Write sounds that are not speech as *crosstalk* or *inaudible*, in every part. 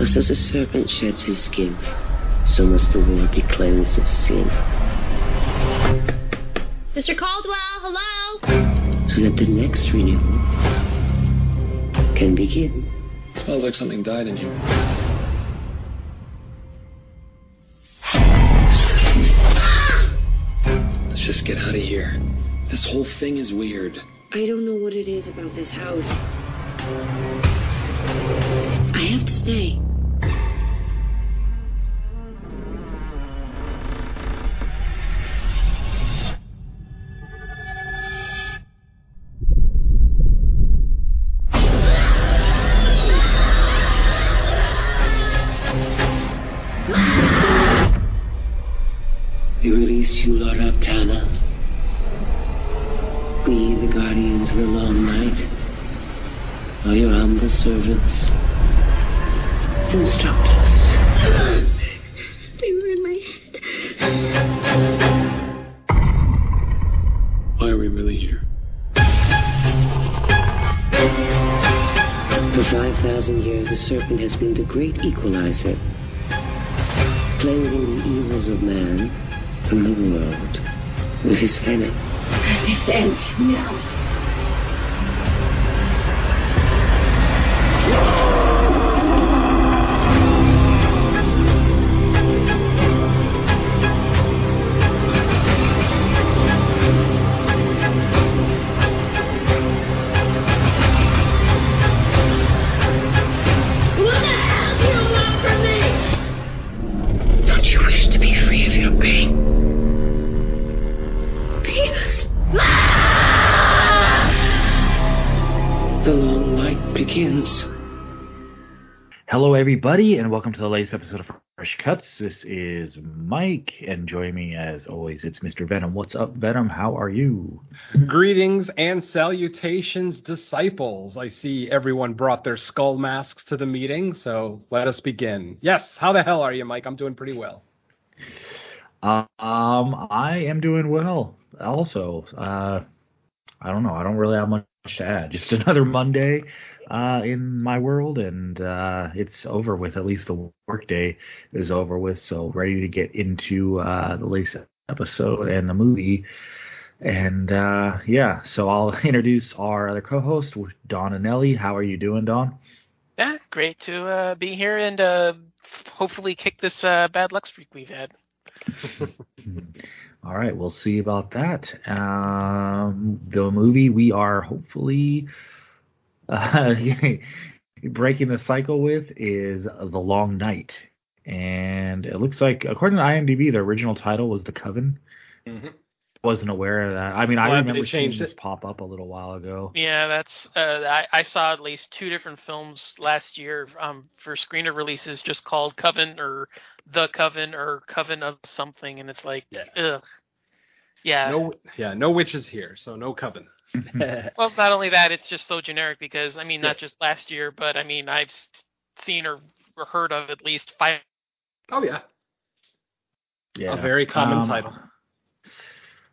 Just as a serpent sheds his skin, so must the world be cleansed of sin. Mr. Caldwell, hello? So that the next renewal can begin. Smells like something died in here. Let's just get out of here. This whole thing is weird. I don't know what it is about this house. I have to stay. Great equalizer, cleansing the evils of man from the world with his venom. This ends now. Everybody, and welcome to the latest episode of Fresh Cuts. This is Mike, and joining me as always, it's Mr. Venom. What's up, Venom? How are you? Greetings and salutations, disciples. I see everyone brought their skull masks to the meeting, so let us begin. Yes, how the hell are you, Mike? I'm doing pretty well. Um, I am doing well. Also, uh, I don't know. I don't really have much to add. *laughs* Just another Monday uh, in my world, and uh, it's over with. At least the workday is over with. So ready to get into uh, the latest episode and the movie. And uh, yeah, so I'll *laughs* introduce our other co-host, Don and Ellie. How are you doing, Don? Yeah, great to uh, be here and uh, hopefully kick this uh, bad luck streak we've had. *laughs* All right, we'll see about that. Um, the movie we are hopefully *laughs* uh, *laughs* breaking the cycle with is The Long Night. And it looks like, according to IMDb, the original title was The Coven. Mhm. Wasn't aware of that. I mean, I remember seeing changed this pop up a little while ago. Yeah, that's uh, I, I saw at least two different films last year um, for screener releases just called Coven or The Coven or Coven of something, and it's like, Yeah. ugh. Yeah. No, yeah, no witches here, so no coven. *laughs* Well, not only that, it's just so generic because I mean, not Yeah. just last year, but I mean, I've seen or, or heard of at least five. oh yeah, Yeah. a very common Um, title.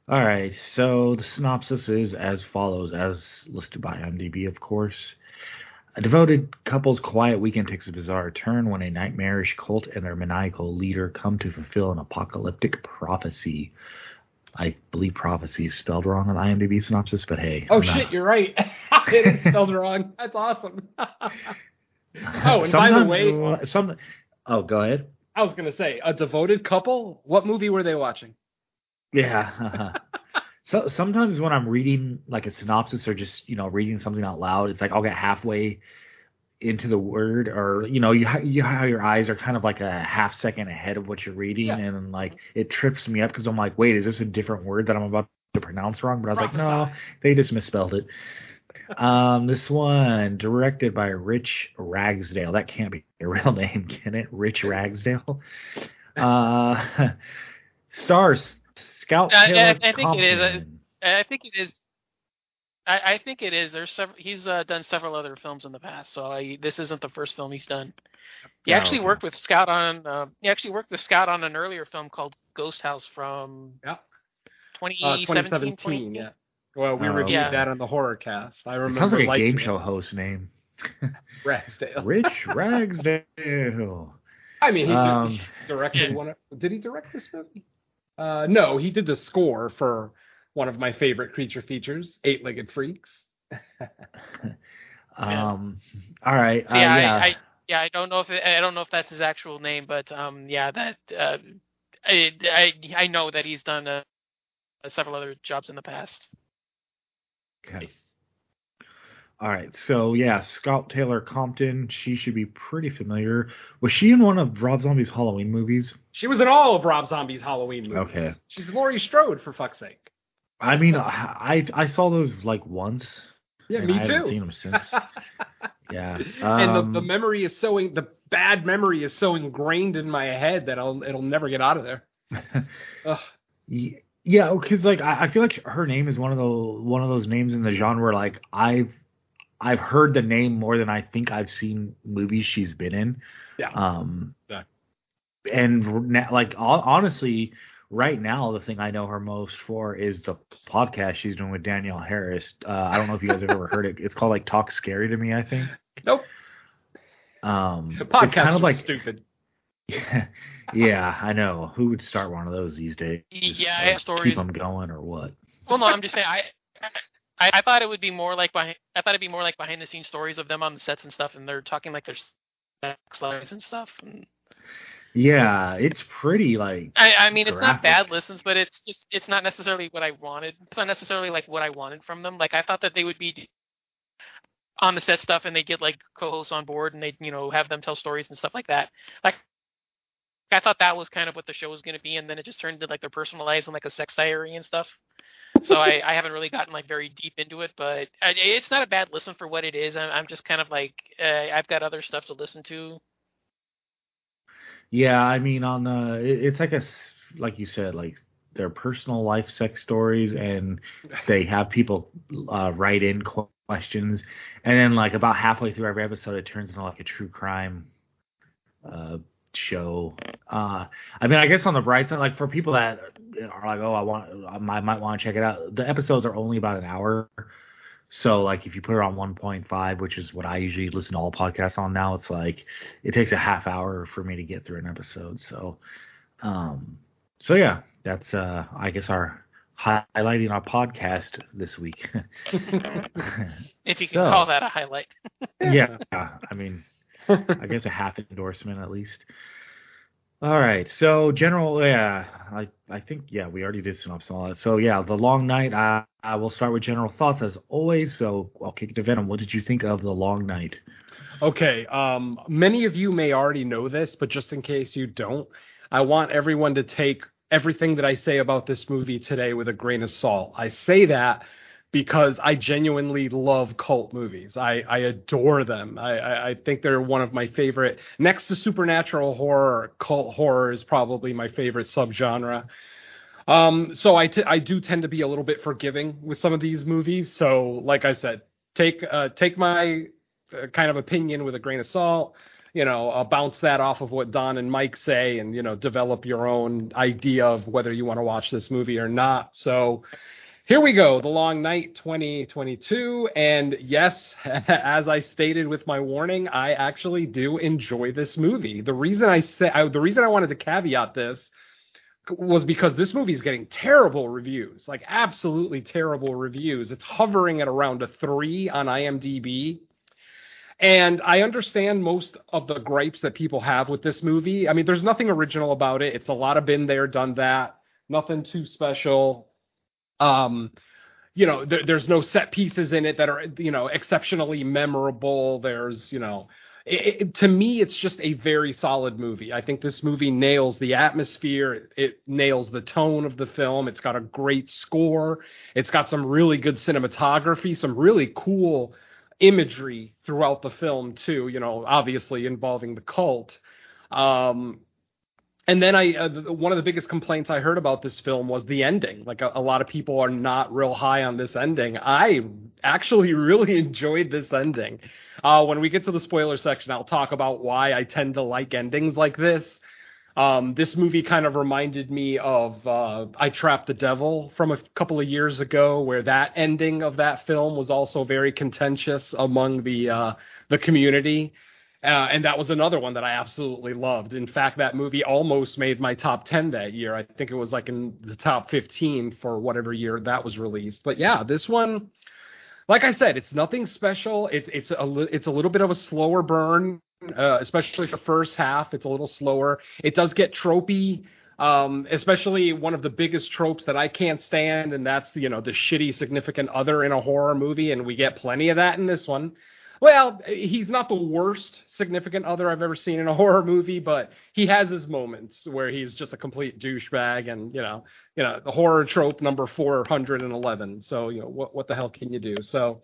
All right, so the synopsis is as follows, as listed by IMDb, of course. A devoted couple's quiet weekend takes a bizarre turn when a nightmarish cult and their maniacal leader come to fulfill an apocalyptic prophecy. I believe prophecy is spelled wrong on IMDb synopsis, but hey. Oh shit, you're right. *laughs* it is spelled wrong. That's awesome. *laughs* oh, and by the way, some. Oh, go ahead. I was gonna say a devoted couple. What movie were they watching? Yeah. *laughs* so sometimes when I'm reading like a synopsis or just you know reading something out loud, it's like I'll get halfway into the word, or you know you you how your eyes are kind of like a half second ahead of what you're reading, Yeah. and like it trips me up because I'm like, wait, is this a different word that I'm about to pronounce wrong? But I was like, no, they just misspelled it. um, this one directed by Rich Ragsdale. That can't be a *laughs* real name, can it? Rich Ragsdale. *laughs* Uh, *laughs* stars Scout I- I- I think it is, Compton. I think it is. I, I think it is. There's several. He's uh, done several other films in the past, so I, this isn't the first film he's done. He Oh, actually okay. worked with Scout on. Uh, he actually worked with Scout on an earlier film called Ghost House from Yeah. 2017. Uh, 2017. Yeah. Well, we Oh, reviewed yeah. that on the horror cast. I It remember. sounds like a game it. show host name. *laughs* Ragsdale. Rich *laughs* Ragsdale. I mean, he did- Um, directed one. Of, did he direct this movie? Uh, no, he did the score for one of my favorite creature features, Eight Legged Freaks. *laughs* Um, all right. So uh, yeah, yeah. I, I yeah I don't know if it, I don't know if that's his actual name, but um yeah that uh, I, I I know that he's done uh, several other jobs in the past. Okay. All right. So yeah, Scout Taylor Compton. She should be pretty familiar. Was she in one of Rob Zombie's Halloween movies? She was in all of Rob Zombie's Halloween movies. Okay. She's Laurie Strode, for fuck's sake. I mean, I I saw those like once. Yeah, and me I haven't too. seen them since. *laughs* yeah. and Um, the, the memory is so in, the bad memory is so ingrained in my head that I'll it'll never get out of there. *laughs* Yeah, because like I, I feel like her name is one of the one of those names in the genre like I've I've heard the name more than I think I've seen movies she's been in. Yeah. Um. Yeah. And na- like honestly, right now the thing I know her most for is the podcast she's doing with Danielle Harris. Uh, I don't know if you guys have ever heard it. It's called like Talk Scary to Me. I think. Nope. Um. The it's podcast kind of like stupid. *laughs* yeah, I know. Who would start one of those these days? Yeah, I Like, have stories. Keep them going or what? Well, no, I'm just saying I. I, I thought it would be more like behind. I thought it'd be more like behind the scenes stories of them on the sets and stuff, and they're talking like their sex lives and stuff. And Yeah, it's pretty like I, I mean, it's not bad listens, but it's just it's not necessarily what I wanted. It's not necessarily like what I wanted from them. Like I thought that they would be on the set stuff, and they get like co-hosts on board, and they you know have them tell stories and stuff like that. Like I thought that was kind of what the show was going to be, and then it just turned into like their personal lives and like a sex diary and stuff. So I, I haven't really gotten like very deep into it, but I, it's not a bad listen for what it is. I'm, I'm just kind of like uh, I've got other stuff to listen to. yeah. I mean, on the it, it's like a like you said, like their personal life sex stories, and *laughs* they have people uh, write in questions, and then like about halfway through every episode, it turns into like a true crime uh, show. Uh, I mean, I guess on the bright side, like for people that are like, oh, I want, I might, want to check it out. The episodes are only about an hour. So like if you put it on 1.5, which is what I usually listen to all podcasts on now, it's like it takes a half hour for me to get through an episode. So, um, so yeah, that's uh, I guess our highlighting our podcast this week. *laughs* *laughs* If you can So- call that a highlight. yeah, *laughs* I mean, I guess a half endorsement at least. All right, so general, yeah, I I think yeah we already did synopsis on it. So yeah, the long night. I I will start with general thoughts as always. So I'll kick it to Venom. What did you think of the long night? Okay, um, many of you may already know this, but just in case you don't, I want everyone to take everything that I say about this movie today with a grain of salt. I say that because I genuinely love cult movies. I, I adore them. I, I, I think they're one of my favorite. Next to supernatural horror, cult horror is probably my favorite subgenre. Um, so I, t- I do tend to be a little bit forgiving with some of these movies. So, like I said, take uh, take my uh, kind of opinion with a grain of salt. You know, uh, bounce that off of what Don and Mike say, and you know, develop your own idea of whether you want to watch this movie or not. So, here we go, The Long Night 2022. And yes, *laughs* as I stated with my warning, I actually do enjoy this movie. The reason I say, I, the reason I wanted to caveat this was because this movie is getting terrible reviews, like absolutely terrible reviews. It's hovering at around a three on IMDb. And I understand most of the gripes that people have with this movie. I mean, there's nothing original about it. It's a lot of been there, done that. Nothing too special. Um, you know, there, there's no set pieces in it that are, you know, exceptionally memorable. There's, you know, it, it, to me, it's just a very solid movie. I think this movie nails the atmosphere. It nails the tone of the film. It's got a great score. It's got some really good cinematography, some really cool imagery throughout the film too. You know, obviously involving the cult. Um, and then I, uh, one of the biggest complaints I heard about this film was the ending. Like a, a, lot of people are not real high on this ending. I actually *laughs* really enjoyed this ending. Uh, when we get to the spoiler section, I'll talk about why I tend to like endings like this. Um, this movie kind of reminded me of uh, I Trapped the Devil from a couple of years ago, where that ending of that film was also very contentious among the uh, the community. Uh, and that was another one that I absolutely loved. In fact, that movie almost made my top 10 that year. I think it was like in the top 15 for whatever year that was released. But yeah, this one, like I said, it's nothing special. It's it's a it's a little bit of a slower burn, uh, especially for the first half. It's a little slower. It does get tropey. Um, especially one of the biggest tropes that I can't stand, and that's you know the shitty significant other in a horror movie, and we get plenty of that in this one. Well, he's not the worst significant other I've ever seen in a *laughs* horror movie, but he has his moments where he's just a complete douchebag, and you know, you know, the horror trope number four hundred and eleven. So you know, what what the hell can you do? So,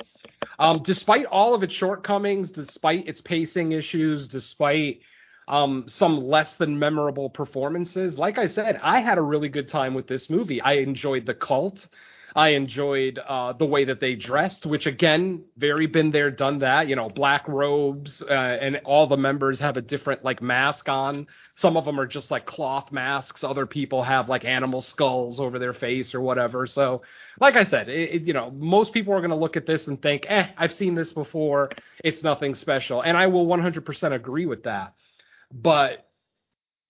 um, despite all of its shortcomings, despite its pacing issues, despite um, some less than memorable performances, like I said, I had a really good time with this movie. I enjoyed the cult. I enjoyed uh, the way that they dressed, which again, very been there, done that. You know, black robes, uh, and all the members have a different like mask on. Some of them are just like cloth masks. Other people have like animal skulls over their face or whatever. So, like I said, it, it, you know, most people are going to look at this and think, "Eh, I've seen this before. It's nothing special," and I will 100% agree with that. But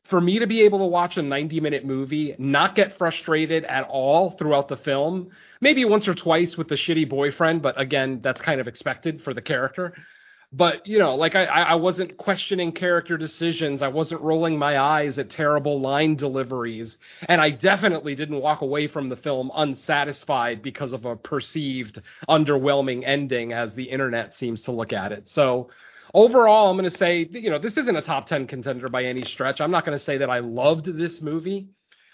for me to be able to watch a 90 minute movie, not get frustrated at all throughout the film, maybe once or twice with the shitty boyfriend, but again, that's kind of expected for the character. But you know, like I, I wasn't questioning character decisions. I wasn't rolling my eyes at terrible line deliveries, and I definitely didn't walk away from the film unsatisfied because of a perceived underwhelming ending, as the internet seems to look at it. So, overall, I'm going to say, you know, this isn't a top 10 contender by any stretch. I'm not going to say that I loved this movie.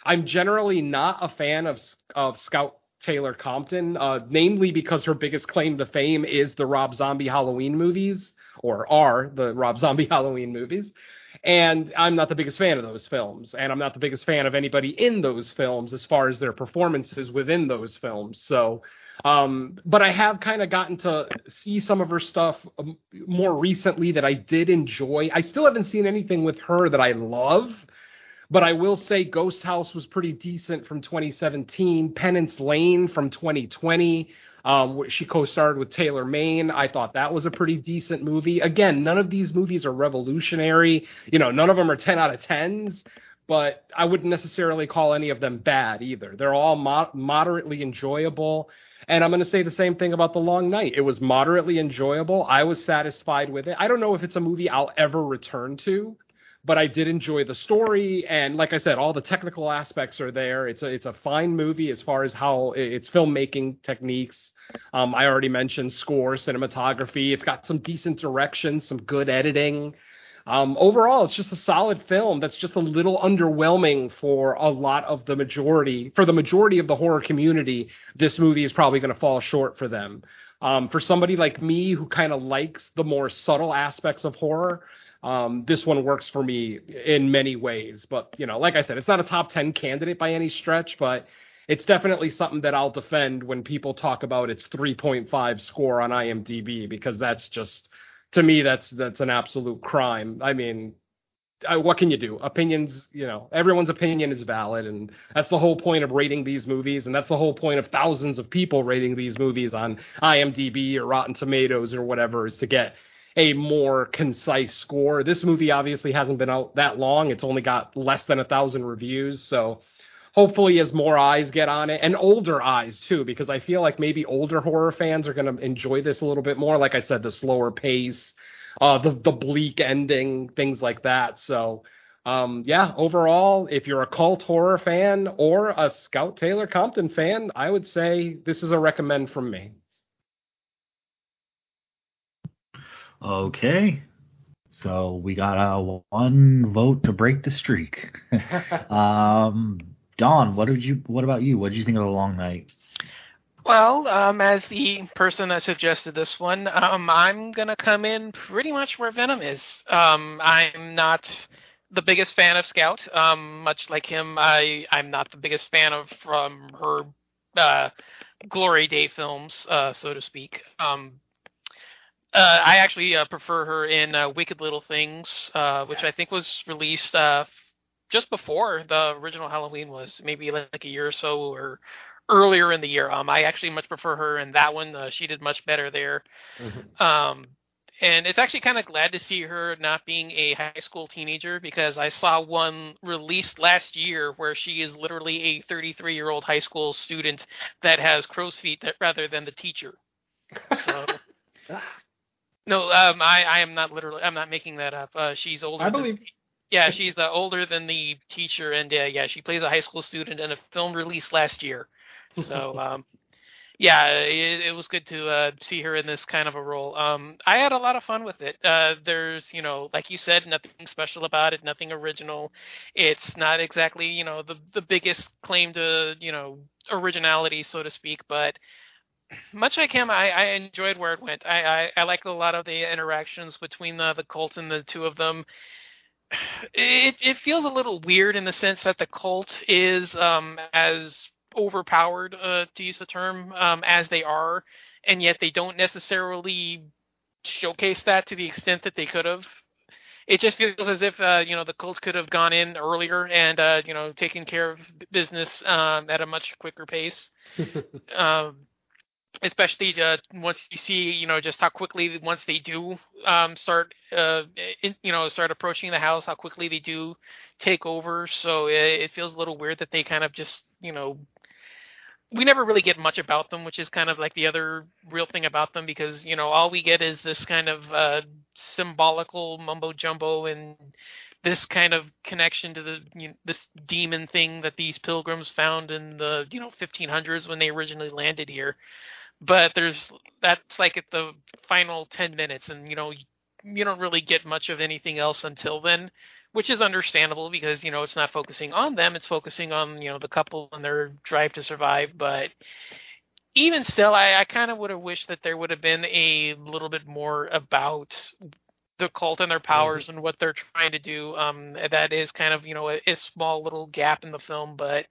I'm generally not a fan of of Scout Taylor Compton, uh, namely because her biggest claim to fame is the Rob Zombie Halloween movies, or are the Rob Zombie *laughs* Halloween movies. And I'm not the biggest fan of those films, and I'm not the biggest fan of anybody in those films as far as their performances within those films. So um, but I have kind of gotten to see some of her stuff um, more recently that I did enjoy. I still haven't seen anything with her that I love, but I will say Ghost House was pretty decent from 2017. Penance Lane from 2020. Um, she co-starred with Tyler Mane. I thought that was a pretty decent movie. Again, none of these movies are revolutionary. You know, none of them are 10 out of 10s but I wouldn't necessarily call any of them bad either. They're all mo- moderately enjoyable. And I'm going to say the same thing about The Long Night. It was moderately enjoyable. I was satisfied with it. I don't know if it's a movie I'll ever return to, but I did enjoy the story. And like I said, all the technical aspects are there. It's a, it's a fine movie as far as how its filmmaking techniques. Um, I already mentioned score, cinematography. It's got some decent direction, some good editing. Um, overall, it's just a solid film that's just a little underwhelming for a lot of the majority. For the majority of the horror community, this movie is probably going to fall short for them. Um, for somebody like me who kind of likes the more subtle aspects of horror, um, this one works for me in many ways. But you know, like I said, it's not a top ten candidate by any stretch, but it's definitely something that I'll defend when people talk about its 3.5 score on IMDb because that's just to me that's that's an absolute crime. I mean, I, what can you do? Opinions, you know, everyone's opinion is valid, and that's the whole point of rating these movies, and that's the whole point of thousands of people rating these movies on IMDb or Rotten Tomatoes or whatever is to get a more concise score. This movie obviously hasn't been out that long; it's only got less than a thousand reviews, so hopefully as more eyes get on it and older eyes too because i feel like maybe older horror fans are going to enjoy this a little bit more like i said the slower pace uh the the bleak ending things like that so um yeah overall if you're a cult horror fan or a scout taylor compton fan i would say this is a recommend from me Okay. So we got a one vote to break the streak. *laughs* um, Don, what did you? What about you? What did you think of the long night? Well, um, as the person that suggested this one, um, I'm gonna come in pretty much where Venom is. Um, I'm not the biggest fan of Scout. Um, much like him, I I'm not the biggest fan of from her uh, glory day films, uh, so to speak. Um, uh, I actually uh, prefer her in uh, Wicked Little Things, uh, which I think was released uh, just before the original Halloween was, maybe like a year or so or earlier in the year. Um, I actually much prefer her in that one. Uh, she did much better there. Mhm. Um, and it's actually kind of glad to see her not being a high school teenager because I saw one released last year where she is literally a 33 year old high school student that has crow's feet that, rather than the teacher. So. *laughs* No, um, I, I am not literally. I'm not making that up. Uh, she's older. I than- believe. Yeah, she's uh, older than the teacher, and uh, yeah, she plays a high school student in a film released last year. So, *laughs* um, yeah, it, it was good to uh, see her in this kind of a role. Um, I had a lot of fun with it. Uh, there's, you know, like you said, nothing special about it, nothing original. It's not exactly, you know, the the biggest claim to, you know, originality, so to speak, but much like him, I, I enjoyed where it went. I, I, I like a lot of the interactions between the, the cult and the two of them. It it feels a little weird in the sense that the cult is um, as overpowered, uh, to use the term, um, as they are, and yet they don't necessarily showcase that to the extent that they could have. It just feels as if uh, you know the cult could have gone in earlier and uh, you know taken care of business um, at a much quicker pace *laughs* um, especially uh, once you see, you know, just how quickly once they do um, start, uh, in, you know, start approaching the house, how quickly they do take over. So it, it feels a little weird that they kind of just, you know, we never really get much about them, which is kind of like the other real thing about them because you know all we get is this kind of uh, symbolical mumbo jumbo and this kind of connection to the you know, this demon thing that these pilgrims found in the you know 1500s when they originally landed here but there's that's like at the final 10 minutes and you know you don't really get much of anything else until then which is understandable because you know it's not focusing on them it's focusing on you know the couple and their drive to survive but even still i, I kind of would have wished that there would have been a little bit more about the cult and their powers and what they're trying to do um that is kind of you know a, a small little gap in the film but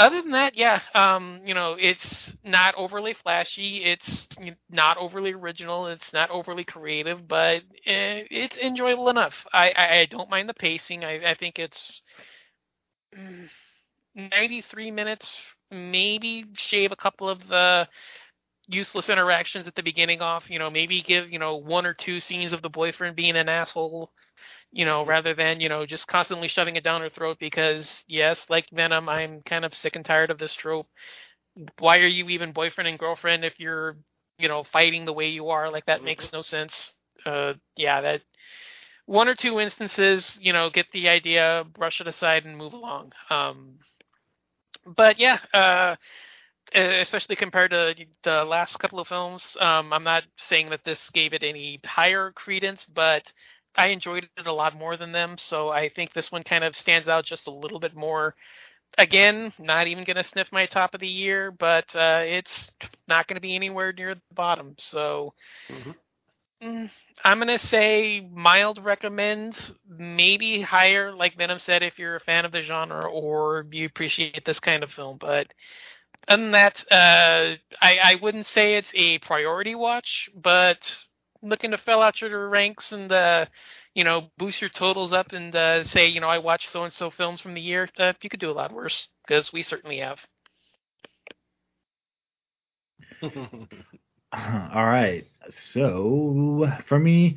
other than that, yeah, um, you know, it's not overly flashy. It's not overly original. It's not overly creative, but eh, it's enjoyable enough. I, I, I don't mind the pacing. I, I think it's mm, 93 minutes. Maybe shave a couple of the useless interactions at the beginning off. You know, maybe give you know one or two scenes of the boyfriend being an asshole you know, rather than, you know, just constantly shoving it down her throat because, yes, like Venom, I'm kind of sick and tired of this trope. Why are you even boyfriend and girlfriend if you're, you know, fighting the way you are? Like, that makes no sense. Uh, yeah, that one or two instances, you know, get the idea, brush it aside, and move along. Um, but yeah, uh, especially compared to the last couple of films, um, I'm not saying that this gave it any higher credence, but I enjoyed it a lot more than them, so I think this one kind of stands out just a little bit more. Again, not even going to sniff my top of the year, but uh, it's not going to be anywhere near the bottom. So Mhm. mm, I'm going to say mild recommend, maybe higher, like Venom said, if you're a fan of the genre or you appreciate this kind of film. But other than that, uh, I, I wouldn't say it's a priority watch, but looking to fill out your ranks and uh, you know boost your totals up and uh, say you know I watched so and so films from the year, uh, you could do a lot worse because we certainly have. *laughs* All right. So for me,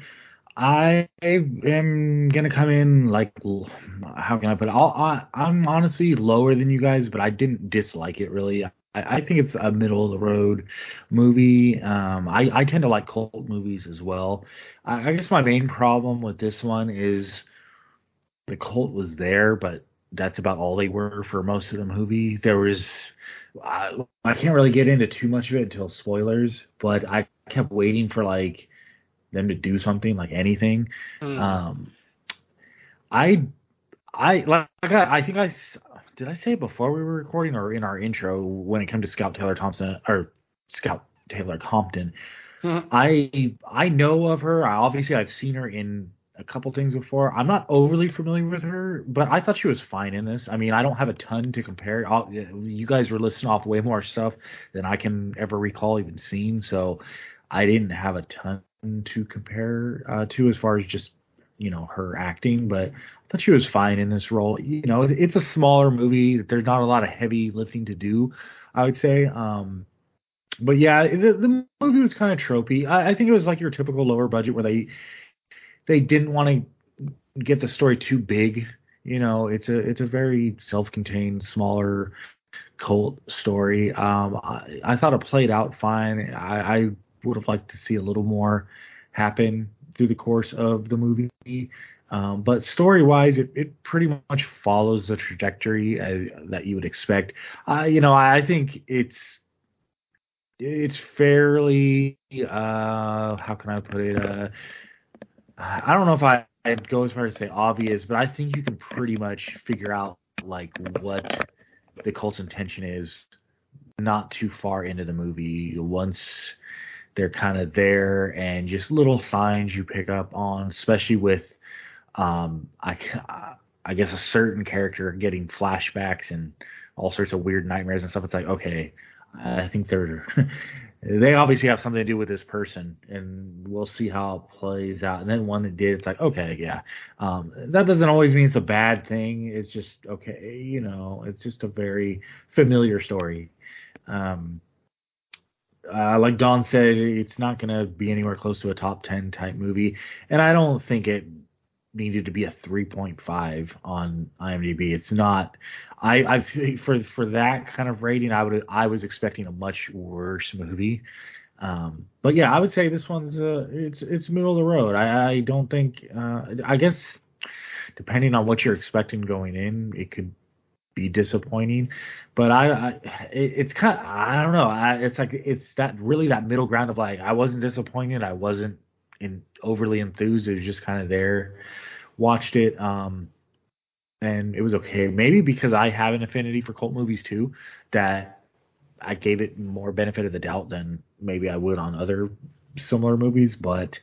I am gonna come in like how can I put it? I I'm honestly lower than you guys, but I didn't dislike it really. I, I think it's a middle of the road movie. Um, I I tend to like cult movies as well. I, I guess my main problem with this one is the cult was there, but that's about all they were for most of the movie. There was I, I can't really get into too much of it until spoilers, but I kept waiting for like them to do something, like anything. Hmm. Um, I, I like I, I think I did I say before we were recording or in our intro when it came to Scout Taylor Thompson or Scout Taylor Compton. Mhm. I I know of her. I, obviously, I've seen her in a couple things before. I'm not overly familiar with her, but I thought she was fine in this. I mean, I don't have a ton to compare. I'll, you guys were listing off way more stuff than I can ever recall even seeing, so I didn't have a ton to compare uh, to as far as just you know her acting, but I thought she was fine in this role. You know, it's a smaller movie. There's not a lot of heavy lifting to do, I would say. Um, but yeah, the, the movie was kind of tropey. I, I think it was like your typical lower budget where they they didn't want to get the story too big. You know, it's a it's a very self-contained, smaller cult story. Um, I, I thought it played out fine. I, I would have liked to see a little more happen through the course of the movie. Um, but story wise, it, it pretty much follows the trajectory as, that you would expect. Uh, you know, I think it's it's fairly uh, how can I put it? Uh, I don't know if I, I'd go as far as say obvious, but I think you can pretty much figure out like what the cult's intention is not too far into the movie. Once they're kind of there and just little signs you pick up on, especially with, um, I, I guess a certain character getting flashbacks and all sorts of weird nightmares and stuff. It's like, okay, I think they're, *laughs* they obviously have something to do with this person and we'll see how it plays out. And then one that did, it's like, okay, yeah. Um, that doesn't always mean it's a bad thing. It's just, okay, you know, it's just a very familiar story. Um, uh, like Don said, it's not going to be anywhere close to a top 10 type movie. And I don't think it needed to be a 3.5 on IMDb. It's not. I I for for that kind of rating, I would I was expecting a much worse movie. Um, but yeah, I would say this one's uh, it's it's middle of the road. I I don't think. Uh, I guess depending on what you're expecting going in, it could be disappointing. But I, I it, it's kind of, I don't know. I, it's like it's that really that middle ground of like I wasn't disappointed. I wasn't in overly enthused. It was just kind of there. Watched it, um, and it was okay. Maybe because I have an affinity for cult movies too, that I gave it more benefit of the doubt than maybe I would on other similar movies. But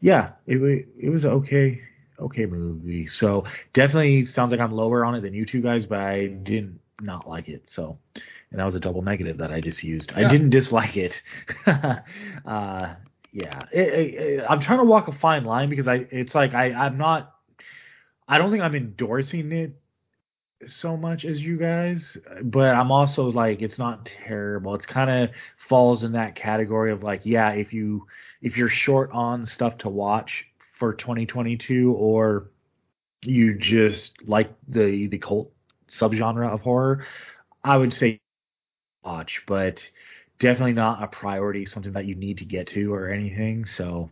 yeah, it it was okay okay movie. So definitely sounds like I'm lower on it than you two guys, but I didn't not like it. So, and that was a double negative that I just used. Yeah. I didn't dislike it. *laughs* uh, yeah, it, it, I'm trying to walk a fine line because I, it's like I, I'm not, I don't think I'm endorsing it so much as you guys, but I'm also like it's not terrible. It's kind of falls in that category of like, yeah, if you if you're short on stuff to watch, for 2022 or you just like the the cult subgenre of horror, I would say watch, but definitely not a priority, something that you need to get to or anything. So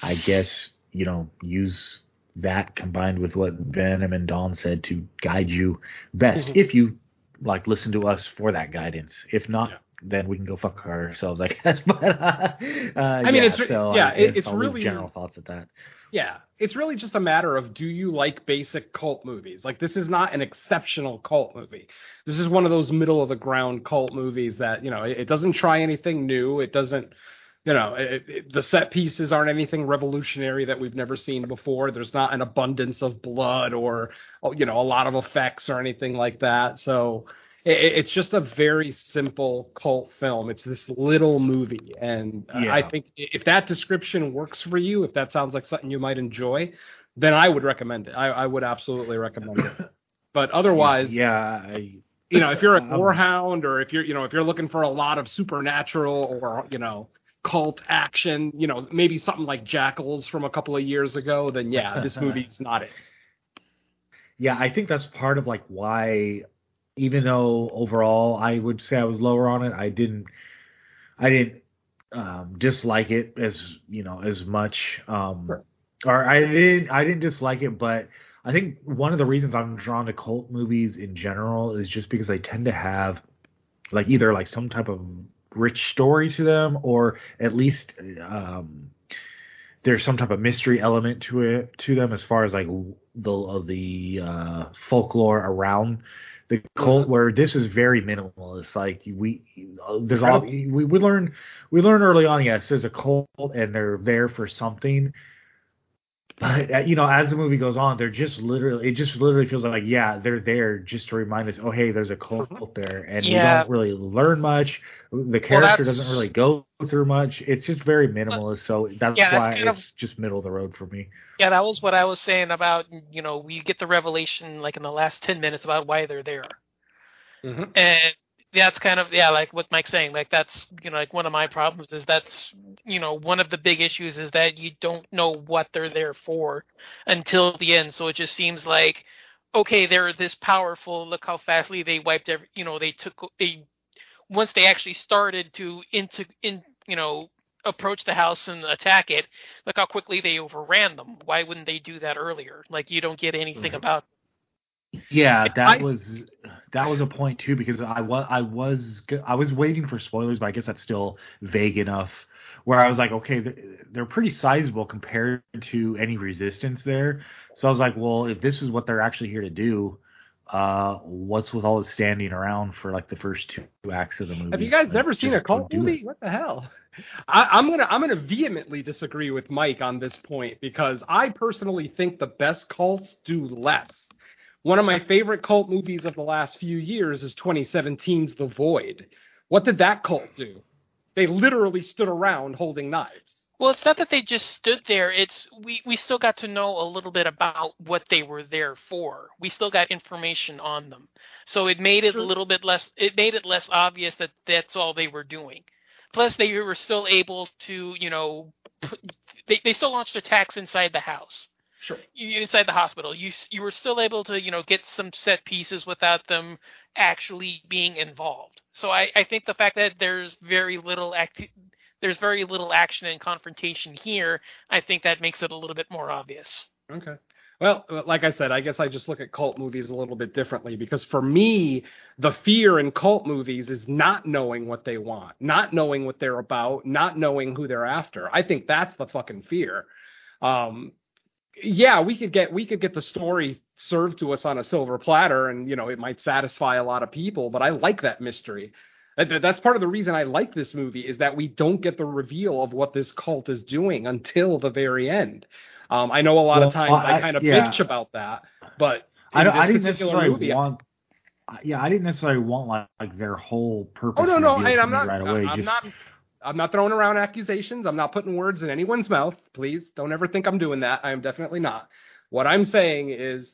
I guess, you know, use that combined with what Venom and Don said to guide you best mm-hmm. if you like listen to us for that guidance. If not, yeah. Then we can go fuck ourselves, I *laughs* guess. But uh, uh, I mean, yeah, it's so yeah, it's really general thoughts at that. Yeah, it's really just a matter of do you like basic cult movies? Like this is not an exceptional cult movie. This is one of those middle of the ground cult movies that you know it, it doesn't try anything new. It doesn't, you know, it, it, the set pieces aren't anything revolutionary that we've never seen before. There's not an abundance of blood or you know a lot of effects or anything like that. So it's just a very simple cult film. It's this little movie, and yeah. I think if that description works for you, if that sounds like something you might enjoy, then I would recommend it. I, I would absolutely recommend it. *coughs* But otherwise, yeah, I, you know, if you're a *laughs* gorehound or if you're, you know, if you're looking for a lot of supernatural or you know cult action, you know, maybe something like Jackals from a couple of years ago, then yeah, this *laughs* movie's not it. Yeah, I think that's part of like why even though overall I would say I was lower on it, I didn't I didn't um, dislike it as you know as much um, sure. or I didn't I didn't dislike it, but I think one of the reasons I'm drawn to cult movies in general is just because they tend to have like either like some type of rich story to them or at least um, there's some type of mystery element to it to them as far as like the the uh, folklore around the cult where this is very minimal. It's like we there's all we we learn we learn early on. Yes, there's a cult and they're there for something. But uh, you know, as the movie goes on, they're just literally it just literally feels like yeah, they're there just to remind us, oh hey, there's a cult there, and Mm-hmm. Yeah. we don't really learn much. The character that's- doesn't really go through much. It's just very minimalist, so that's Yeah, that's why kind of- it's just middle of the road for me. Yeah, that was what I was saying about you know we get the revelation like in the last ten minutes about why they're there, Mhm. and that's kind of yeah like what Mike's saying like that's you know like one of my problems is that's you know one of the big issues is that you don't know what they're there for until the end, so it just seems like okay they're this powerful look how fastly they wiped every you know they took they once they actually started to into in you know approach the house and attack it look how quickly they overran them. Why wouldn't they do that earlier? Like you don't get anything Mhm. about. Yeah, that I- was that was a point too because I was I was I was waiting for spoilers, but I guess that's still vague enough. Where I was like, okay, they're, they're pretty sizable compared to any resistance there. So I was like, well, if this is what they're actually here to do, uh, what's with all this standing around for like the first two acts of the movie? Have you guys Like, never seen a cult do it. movie? What the hell? I, I'm gonna I'm gonna vehemently disagree with Mike on this point because I personally think the best cults do less. One of my favorite cult movies of the last few years is 2017's The Void. What did that cult do? They literally stood around holding knives. Well, it's not that they just stood there. It's we we still got to know a little bit about what they were there for. We still got information on them, so it made it Sure. a little bit less. It made it less obvious that that's all they were doing. Plus, they were still able to, you know, put, they they still launched attacks inside the house. Sure. you- inside the hospital. You you were still able to you know get some set pieces without them actually being involved. So I, I think the fact that there's very little acti- there's very little action and confrontation here, I think that makes it a little bit more obvious. Okay. Well, uh, like I said, I guess I just look at cult movies a little bit differently because for me, the fear in cult movies is not knowing what they want, not knowing what they're about, not knowing who they're after. I think that's the fucking fear. Um, yeah, we could get we could get the story served to us on a silver platter, and you know it might satisfy a lot of people. But I like that mystery. That- That's part of the reason I like this movie is that we don't get the reveal of what this cult is doing until the very end. Um, I know a lot of times I, I- kind of yeah. bitch about that, but I, don't, I didn't necessarily movie, want. Yeah, I didn't necessarily want like, like their whole purpose. Oh no, no, I, I'm not. right away. I'm just, not. I'm not throwing around accusations. I'm not putting words in anyone's mouth. Please don't ever think I'm doing that. I am definitely not. What I'm saying is,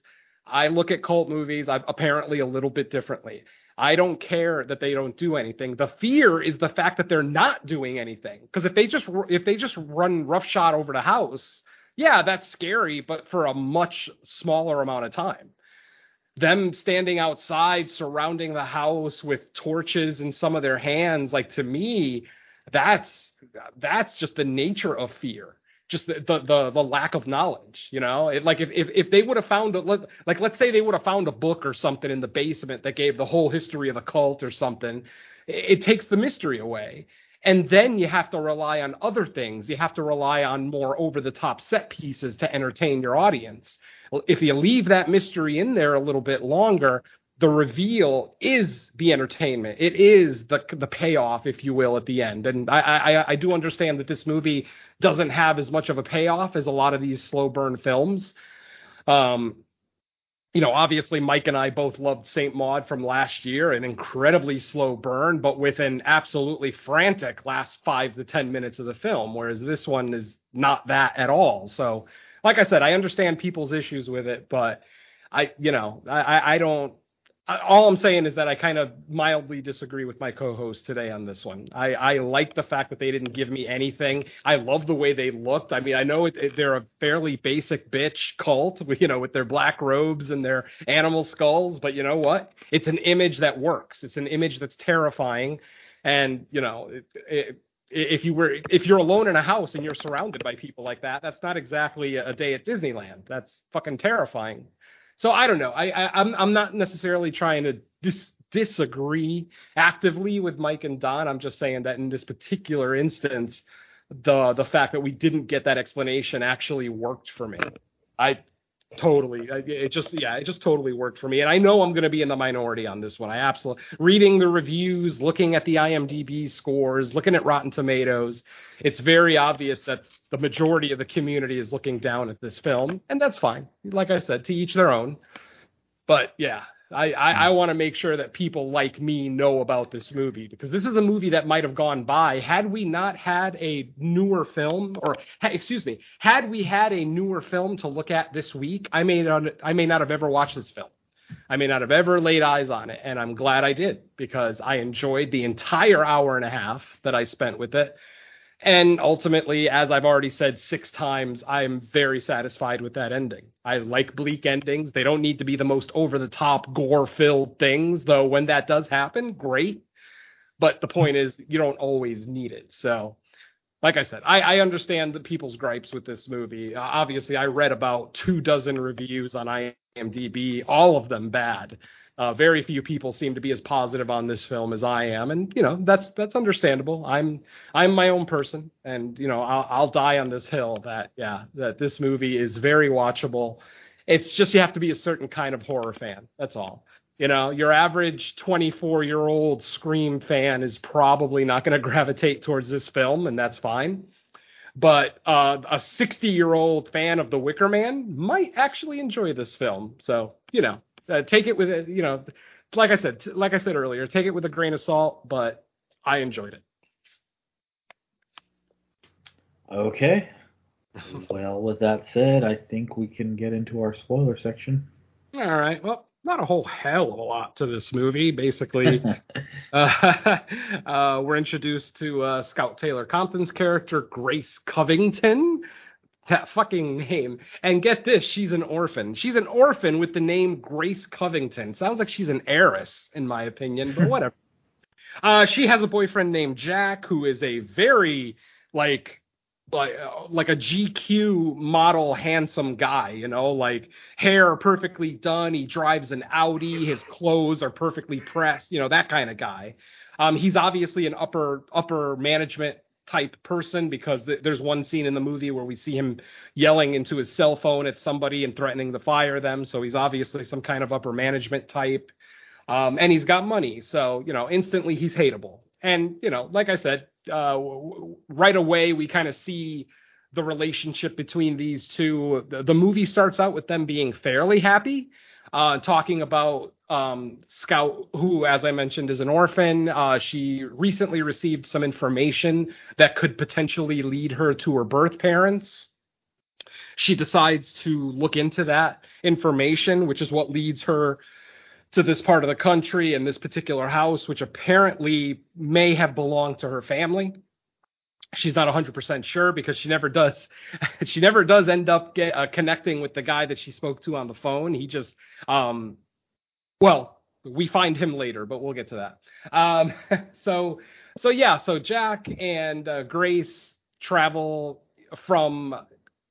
I look at cult movies I, apparently a little bit differently. I don't care that they don't do anything. The fear is the fact that they're not doing anything. Because if they just if they just run roughshod over the house, yeah, that's scary, but for a much smaller amount of time them standing outside surrounding the house with torches in some of their hands like to me that's that's just the nature of fear. Just the the the, the lack of knowledge you know? It, like if, if if they would have found a like let's say they would have found a book or something in the basement that gave the whole history of the cult or something it, it takes the mystery away. And then you have to rely on other things. You have to rely on more over the top set pieces to entertain your audience. If you leave that mystery in there a little bit longer, the reveal is the entertainment. It is the the payoff, if you will, at the end. And I, I I do understand that this movie doesn't have as much of a payoff as a lot of these slow burn films. Um, you know, obviously Mike and I both loved Saint Maud from last year, an incredibly slow burn, but with an absolutely frantic last five to ten minutes of the film, whereas this one is not that at all. So like I said, I understand people's issues with it, but I, you know, I, I, I don't. All I'm saying is that I kind of mildly disagree with my co-host today on this one. I, I like the fact that they didn't give me anything. I love the way they looked. I mean, I know it, it, they're a fairly basic bitch cult, *laughs* you know, with their black robes and their animal skulls, but you know what? It's an image that works. It's an image that's terrifying, and you know, it, if you were if you're alone in a house and you're surrounded by people like that, that's not exactly a day at Disneyland. That's fucking terrifying. So I don't know. I, I I'm I'm not necessarily trying to dis- disagree actively with Mike and Don. I'm just saying that in this particular instance, the the fact that we didn't get that explanation actually worked for me. I totally I- it just yeah it just totally worked for me and i know i'm going to be in the minority on this one i absolutely reading the reviews looking at the imdb scores looking at rotten tomatoes it's very obvious that the majority of the community is looking down at this film, and that's fine. Like I said, to each their own. But yeah, I, I, I want to make sure that people like me know about this movie because this is a movie that might have gone by had we not had a newer film, or excuse me, had we had a newer film to look at this week, I may not I may not have ever watched this film. I may not have ever laid eyes on it, and I'm glad I did because I enjoyed the entire hour and a half that I spent with it. And ultimately, as I've already said six times, I'm very satisfied with that ending. I like bleak endings. They don't need to be the most over the top, gore filled things, though when that does happen, great. But the point is, you don't always need it. So, like I said, I, I understand the people's gripes with this movie. Uh, obviously, I read about two dozen reviews on IMDb, all of them bad. Uh, very few people seem to be as positive on this film as I am, and you know that's that's understandable. I'm I'm my own person, and you know I'll, I'll die on this hill that yeah that this movie is very watchable. It's just you have to be a certain kind of horror fan. That's all. You know, your average 24 year old Scream fan is probably not going *laughs* to gravitate towards this film, and that's fine. But uh, a 60 year old fan of The Wicker Man might actually enjoy this film. So, you know, uh, take it with a, you know, like I said, like I said earlier, take it with a grain of salt. But I enjoyed it. Okay. well, with that said, I think we can get into our spoiler section. All right. Well, not a whole hell of a lot to this movie. Basically, *laughs* uh, *laughs* uh, we're introduced to uh, Scout Taylor Compton's character, Grace Covington. That fucking name. And get this, she's an orphan. She's an orphan with the name Grace Covington. Sounds like she's an heiress, in my opinion, but whatever. *laughs* Uh, she has a boyfriend named Jack, who is a very like like uh, like a GQ model handsome guy, you know, like hair perfectly done, he drives an Audi, his clothes are perfectly pressed, you know, that kind of guy. Um he's obviously an upper upper management type person because th- there's one scene in the movie where we see him yelling into his cell phone at somebody and threatening to fire them, so he's obviously some kind of upper management type. Um and he's got money, so, you know, instantly he's hateable. And, you know, like I said, uh, w- right away we kind of see the relationship between these two. The, the movie starts out with them being fairly happy, uh, talking about um, Scout, who, as I mentioned, is an orphan. Uh, she recently received some information that could potentially lead her to her birth parents. She decides to look into that information, which is what leads her to this part of the country and this particular house, which apparently may have belonged to her family. She's not 100% sure because she never does. *laughs* she never does end up get, uh, connecting with the guy that she spoke to on the phone. He just, um, well, we find him later, but we'll get to that. Um, *laughs* so, so yeah, so Jack and uh, Grace travel from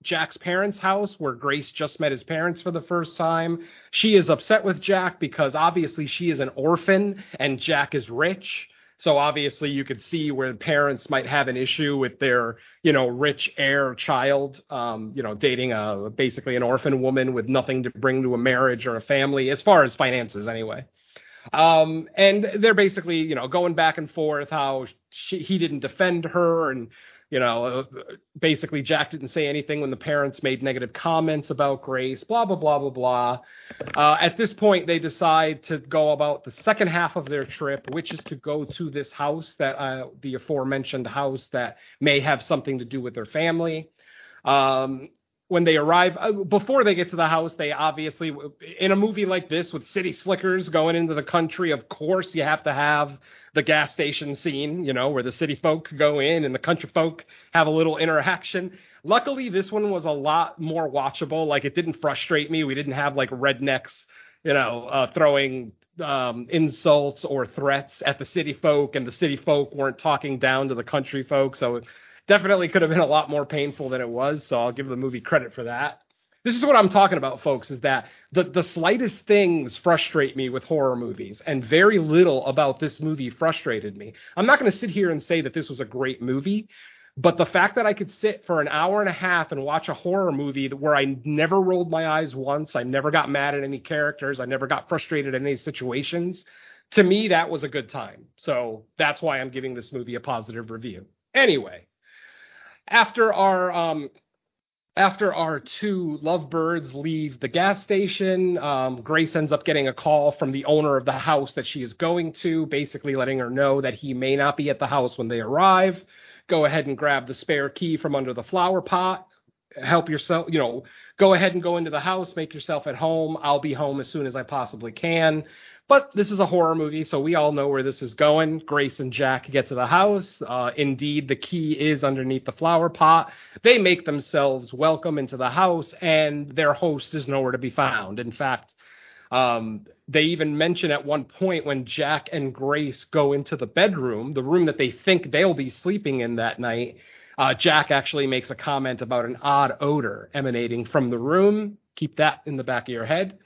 Jack's parents' house where Grace just met his parents for the first time. She is upset with Jack because obviously she is an orphan and Jack is rich. So obviously you could see where parents might have an issue with their, you know, rich heir child, um, you know, dating a basically an orphan woman with nothing to bring to a marriage or a family as far as finances anyway. Um, and they're basically, you know, going back and forth how she, he didn't defend her and you know, uh, basically Jack didn't say anything when the parents made negative comments about Grace, blah, blah, blah, blah, blah. Uh, at this point, they decide to go about the second half of their trip, which is to go to this house that, uh, the aforementioned house that may have something to do with their family. Um, when they arrive, uh, before they get to the house, they obviously, in a movie like this with city slickers going into the country, of course, you have to have the gas station scene, you know, where the city folk go in and the country folk have a little interaction. Luckily, this one was a lot more watchable. Like, it didn't frustrate me. We didn't have like rednecks, you know, uh, throwing um, insults or threats at the city folk, and the city folk weren't talking down to the country folk. So, definitely could have been a lot more painful than it was. So I'll give the movie credit for that. This is what I'm talking about, folks, is that the, the slightest things frustrate me with horror movies, and very little about this movie frustrated me. I'm not going to sit here and say that this was a great movie, but the fact that I could sit for an hour and a half and watch a horror movie where I never rolled my eyes once, I never got mad at any characters, I never got frustrated in any situations, to me, that was a good time. So that's why I'm giving this movie a positive review. Anyway, after our um, after our two lovebirds leave the gas station, um, Grace ends up getting a call from the owner of the house that she is going to, basically letting her know that he may not be at the house when they arrive. Go ahead and grab the spare key from under the flower pot. Help yourself, you know, go ahead and go into the house, make yourself at home. I'll be home as soon as I possibly can. But this is a horror movie, so we all know where this is going. Grace and Jack get to the house. Uh, indeed, the key is underneath the flower pot. They make themselves welcome into the house, and their host is nowhere to be found. In fact, um, they even mention at one point when Jack and Grace go into the bedroom, the room that they think they'll be sleeping in that night. Uh, Jack actually makes a comment about an odd odor emanating from the room. Keep that in the back of your head.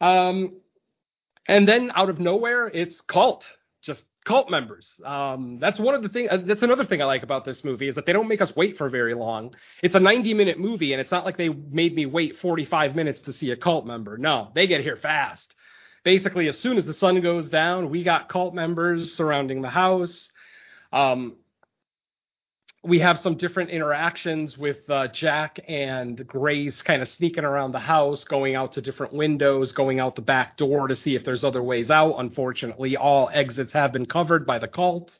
Um, and then out of nowhere, it's cult, just cult members. Um, that's one of the things. Uh, that's another thing I like about this movie is that they don't make us wait for very long. It's a 90 minute movie, and it's not like they made me wait 45 minutes to see a cult member. No, they get here fast. Basically, as soon as the sun goes down, we got cult members surrounding the house. Um, we have some different interactions with uh, Jack and Grace kind of sneaking around the house, going out to different windows, going out the back door to see if there's other ways out. Unfortunately, all exits have been covered by the cult.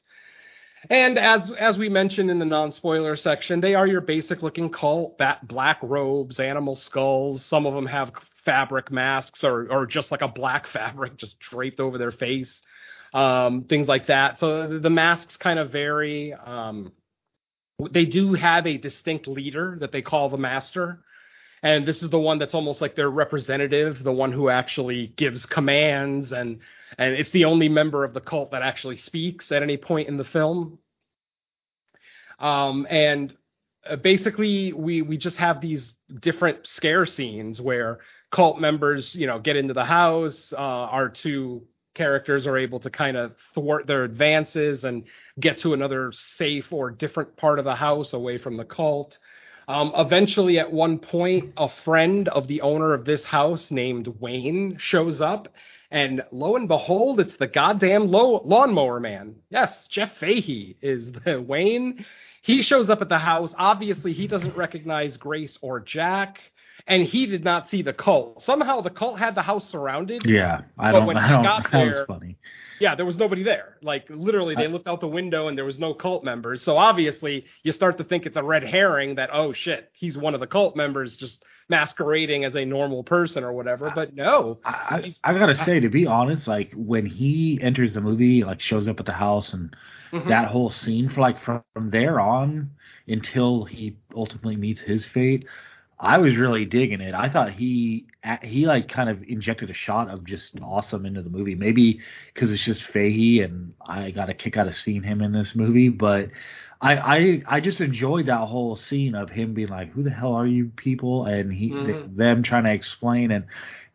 And as as we mentioned in the non-spoiler section, they are your basic looking cult, bat, black robes, animal skulls. Some of them have fabric masks or or just like a black *laughs* fabric just draped over their face. Um, things like that. So the masks kind of vary. Um, they do have a distinct leader that they call the master. And this is the one that's almost like their representative the one who actually gives commands and and it's the only member of the cult that actually speaks at any point in the film. Um and uh, basically we we just have these different scare scenes where cult members you know get into the house uh our two characters are able to kind of thwart their advances and get to another safe or different part of the house away from the cult. Um, eventually, at one point, a friend of the owner of this house named Wayne shows up, and lo and behold, it's the goddamn low- lawnmower man. Yes, Jeff Fahey is *laughs* the Wayne. He shows up at the house. Obviously, he doesn't recognize Grace or Jack and he did not see the cult. Somehow the cult had the house surrounded. Yeah, I don't. when I he don't. got that there- was funny. Yeah, there was nobody there. Like literally, they looked out the window and there was no cult members. So obviously, you start to think it's a red herring that oh shit, he's one of the cult members just masquerading as a normal person or whatever. But no, I, I, I gotta say, to be honest, like when he enters the movie, like shows up at the house and Mhm. that whole scene for like from, from there on until he ultimately meets his fate, I was really digging it. I thought he he like kind of injected a shot of just awesome into the movie. Maybe because it's just Fahey and I got a kick out of seeing him in this movie, but. I, I I just enjoyed that whole scene of him being like, "Who the hell are you people?" and he Mhm. them trying to explain and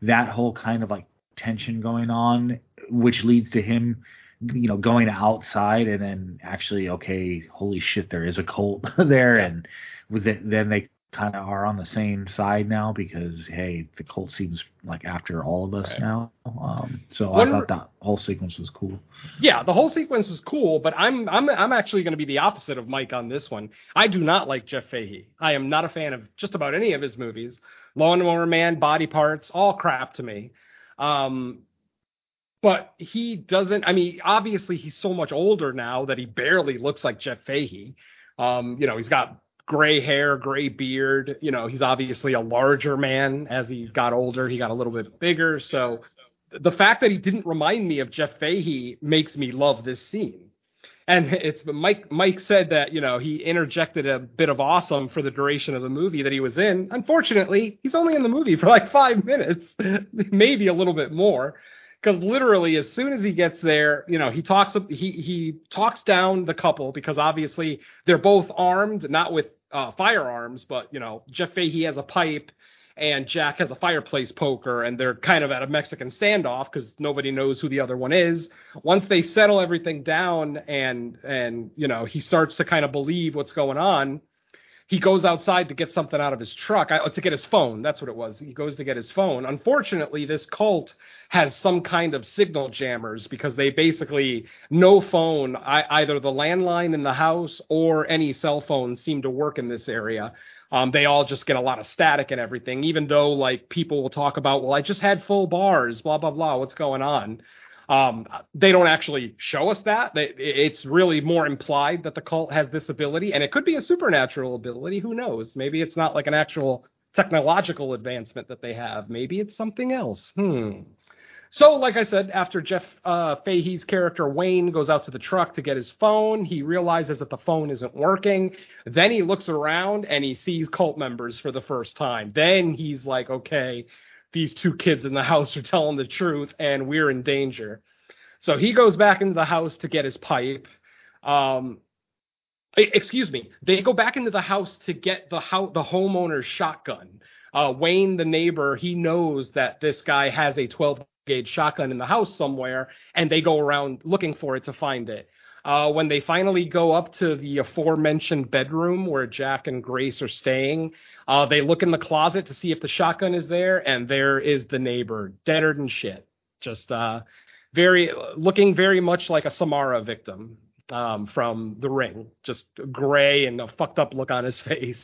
that whole kind of like tension going on, which leads to him, you know, going outside and then actually, okay, holy shit, there is a cult *laughs* there, and with it, then they kind of are on the same side now because hey, the cult seems like after all of us Right. now. Um, so One- I thought that whole sequence was cool. yeah, the whole sequence was cool. But I'm I'm I'm actually going to be the opposite of Mike on this one. I do not like Jeff Fahey. I am not a fan of just about any of his movies. Lawnmower Man, Body Parts, all crap to me. Um, but he doesn't. I mean, obviously he's so much older now that he barely looks like Jeff Fahey. Um, you know, he's got gray hair, gray beard. You know, he's obviously a larger man as he got older. He got a little bit bigger. So the fact that he didn't remind me of Jeff Fahey makes me love this scene. And it's Mike. Mike said that you know he interjected a bit of awesome for the duration of the movie that he was in. Unfortunately, he's only in the movie for like five minutes, *laughs* maybe a little bit more, because literally as soon as he gets there, you know he talks he he talks down the couple because obviously they're both armed, not with uh, firearms, but you know Jeff Fahey has a pipe and Jack has a fireplace poker, and they're kind of at a Mexican standoff because nobody knows who the other one is. Once they settle everything down, and and you know he starts to kind of believe what's going on, he goes outside to get something out of his truck. I, to get his phone. That's what it was. He goes to get his phone. Unfortunately this cult has some kind of signal jammers because they basically no phone I, either the landline in the house or any cell phone seem to work in this area. Um, they all just get a lot of static and everything even though like people will talk about well i just had full bars blah blah blah. What's going on um, they don't actually show us that. It's really more implied that the cult has this ability, and it could be a supernatural ability. Who knows? Maybe it's not like an actual technological advancement that they have. Maybe it's something else. Hmm. So, like I said, after Jeff uh, Fahey's character Wayne goes out to the truck to get his phone, he realizes that the phone isn't working. Then he looks around and he sees cult members for the first time. Then he's like, okay, these two kids in the house are telling the truth and we're in danger. So he goes back into the house to get his pipe. Um, excuse me. They go back into the house to get the ho- the homeowner's shotgun. Uh, Wayne, the neighbor, he knows that this guy has a 12 gauge shotgun in the house somewhere, and they go around looking for it to find it. Uh, when they finally go up to the aforementioned bedroom where Jack and Grace are staying, uh, they look in the closet to see if the shotgun is there, and there is the neighbor, deader than shit. Just uh, very looking very much like a Samara victim um, from The Ring, just gray and a fucked up look on his *laughs* face.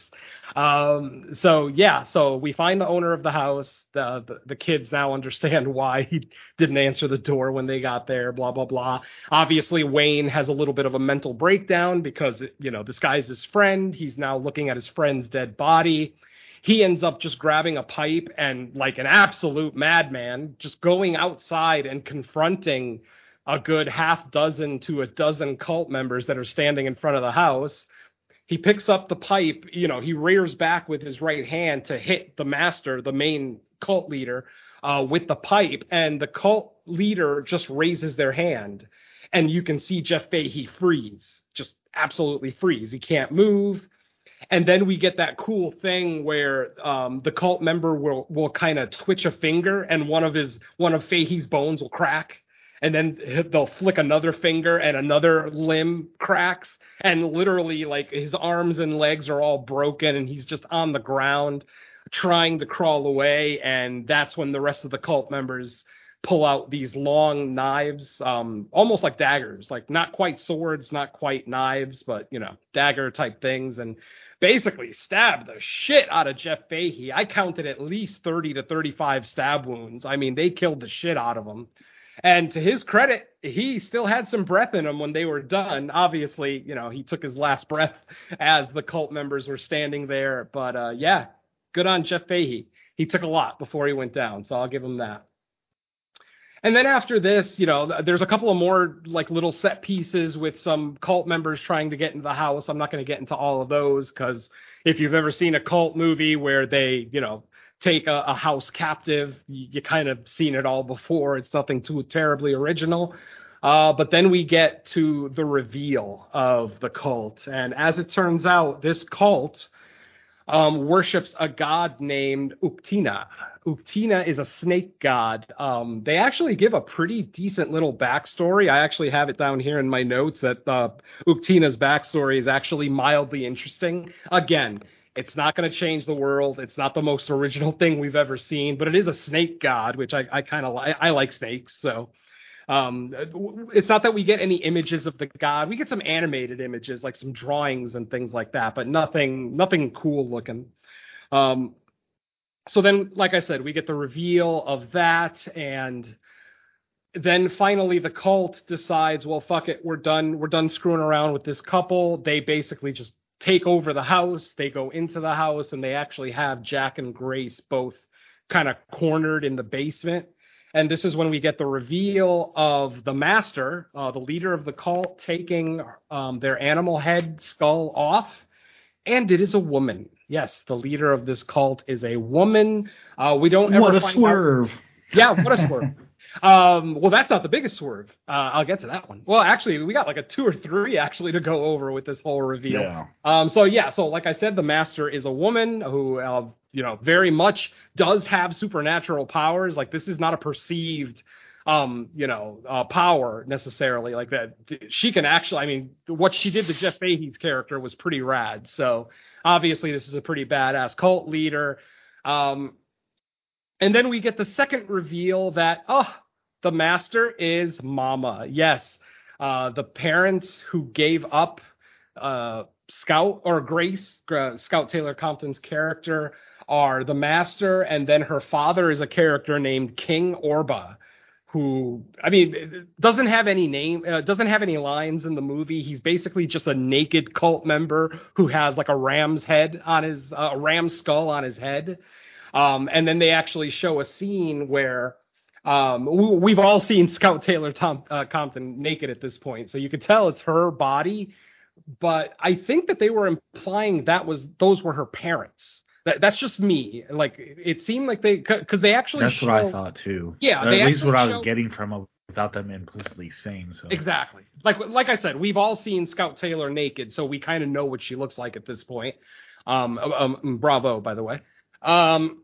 Um, so yeah, so we find the owner of the house. The, the, the kids now understand *laughs* why he didn't answer the door when they got there. Blah blah blah. Obviously, Wayne has a little bit of a mental breakdown because you know this guy's his friend. He's now looking at his friend's dead body he ends up just grabbing a pipe and like an absolute madman just going outside and confronting a good half dozen to a dozen cult members that are standing in front of the house. He picks up the pipe, you know, he rears back with his right hand to hit the master, the main cult leader, uh, with the pipe, and the cult leader just raises their hand. And you can see Jeff Fahey freeze, just absolutely freeze. He can't move. And then we get that cool thing where um, the cult member will will kind of twitch a finger, and one of his one of Fahey's bones will crack and then they'll flick another finger and another limb cracks and literally like his arms and legs are all broken and he's just on the ground trying to crawl away and that's when the rest of the cult members pull out these long knives um almost like daggers like not quite swords not quite knives but you know dagger type things and basically stab the shit out of Jeff Fahey. I counted at least 30 to 35 stab wounds. I mean, they killed the shit out of him. And to his credit, he still had some breath in him when they were done. Obviously, you know, he took his last breath as the cult members were standing there. But uh, yeah, good on Jeff Fahey. He took a lot before he went down, so I'll give him that. And then after this, you know, there's a couple of more like little set pieces with some cult members trying to get into the house. I'm not going to get into all of those because if you've ever seen a cult movie where they, you know, take a, a house captive. You, you, kind of seen it all before. It's nothing too terribly original. Uh, but then we get to the reveal of the cult. And as it turns out, this cult um, worships a god named Uktina. Uktina is a snake god. Um, they actually give a pretty decent little backstory. I actually have it down here in my notes that uh, backstory is actually mildly interesting. Again, it's not going to change the world. It's not the most original thing we've ever seen, but it is a snake god, which I, I kind of like. I like snakes, so um, it's not that we get any images of the god. We get some animated images, like some drawings and things like that, but nothing, nothing cool looking. Um, so then, like I said, we get the reveal of that, and then finally the cult decides, well, fuck it, we're done. We're done screwing around with this couple. They basically just take over the house. They go into the house and they actually have Jack and Grace both kind of cornered in the basement. And this is when we get the reveal of the master, uh, the leader of the cult, taking um, their animal head skull off. And it is a woman. Yes, the leader of this cult is a woman. Uh, we don't ever what a find swerve. Out... Yeah, what a swerve. *laughs* Um, well, that's not the biggest swerve. Uh, I'll get to that one. Well, actually, we got like a two or three actually to go over with this whole reveal. Yeah. Um, so yeah, so like I said, the master is a woman who, uh, you know, very much does have supernatural powers. Like this is not a perceived um, you know, uh, power necessarily like that. She can actually, I mean, what she did to Jeff Fahey's character was pretty rad. So obviously, this is a pretty badass cult leader. Um, and then we get the second reveal that oh, the master is Mama. Yes, uh, the parents who gave up uh, Scout or Grace, uh, Scout Taylor Compton's character, are the master, and then her father is a character named King Orba who I mean doesn't have any name, uh, doesn't have any lines in the movie. He's basically just a naked cult member who has like a ram's head on his uh, a ram's skull on his head. Um, and then they actually show a scene where um, we, have all seen Scout Taylor Tom, uh, Compton naked at this point, so you could tell it's her body. But I think that they were implying that was those were her parents. That, that's just me. Like it seemed like they because they actually. That's show, what I thought too. Yeah, at least what I was show, getting from it without them implicitly saying so. Exactly. Like like I said, we've all seen Scout Taylor naked, so we kind of know what she looks like at this point. Um, um, bravo, by the way. Um,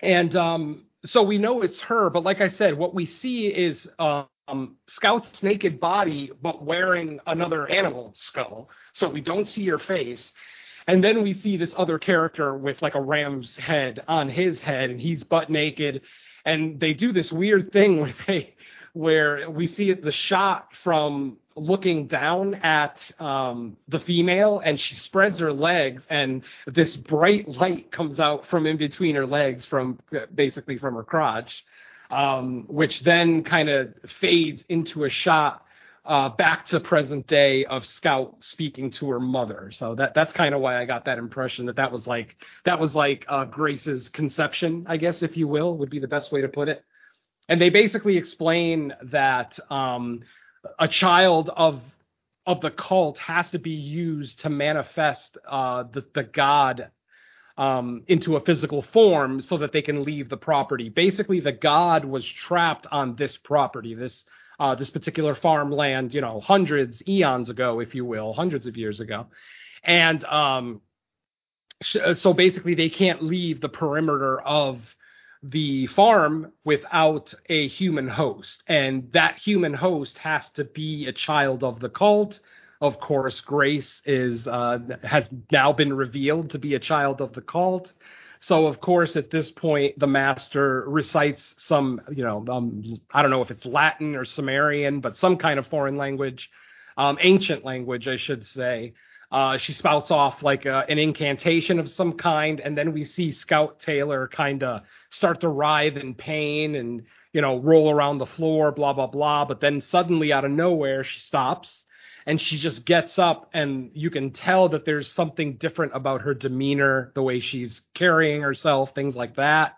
and um, so we know it's her, but like I said, what we see is um, Scout's naked body, but wearing another animal skull. So we don't see her face. And then we see this other character with like a ram's head on his head, and he's butt naked. And they do this weird thing *laughs* where they, where we see the shot from looking down at um, the female, and she spreads her legs, and this bright light comes out from in between her legs, from basically from her crotch, um, which then kind of fades into a shot uh, back to present day of Scout speaking to her mother. So that that's kind of why I got that impression that that was like that was like uh, Grace's conception, I guess, if you will, would be the best way to put it. And they basically explain that um, a child of of the cult has to be used to manifest uh, the the god um, into a physical form so that they can leave the property. Basically, the god was trapped on this property, this uh, this particular farmland, you know, hundreds, eons ago, if you will, hundreds of years ago. And um, so basically, they can't leave the perimeter of the farm without a human host. And that human host has to be a child of the cult. Of course, Grace is uh, has now been revealed to be a child of the cult. So of course, at this point, the master recites some, you know, um, I don't know if it's Latin or Sumerian, but some kind of foreign language, um, ancient language, I should say. Uh, she spouts off like uh, an incantation of some kind, and then we see Scout Taylor kind of start to writhe in pain and you know roll around the floor, blah blah blah. But then suddenly, out of nowhere, she stops and she just gets up and you can tell that there's something different about her demeanor the way she's carrying herself things like that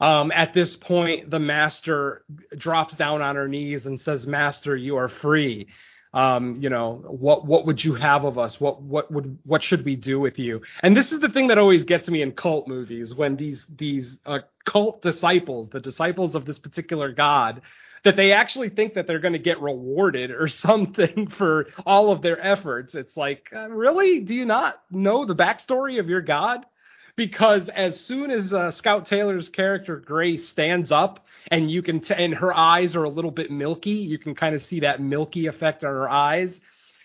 um, at this point the master drops down on her knees and says master you are free um, you know what what would you have of us what what would what should we do with you and this is the thing that always gets me in cult movies when these these uh, cult disciples the disciples of this particular god that they actually think that they're going to get rewarded or *laughs* something for all of their efforts. It's like, uh, really? Do you not know the backstory of your God? Because as soon as uh, Scout Taylor's character Grace stands up, and you can, t- and her eyes are a little bit milky, you can kind of see that milky effect on her eyes.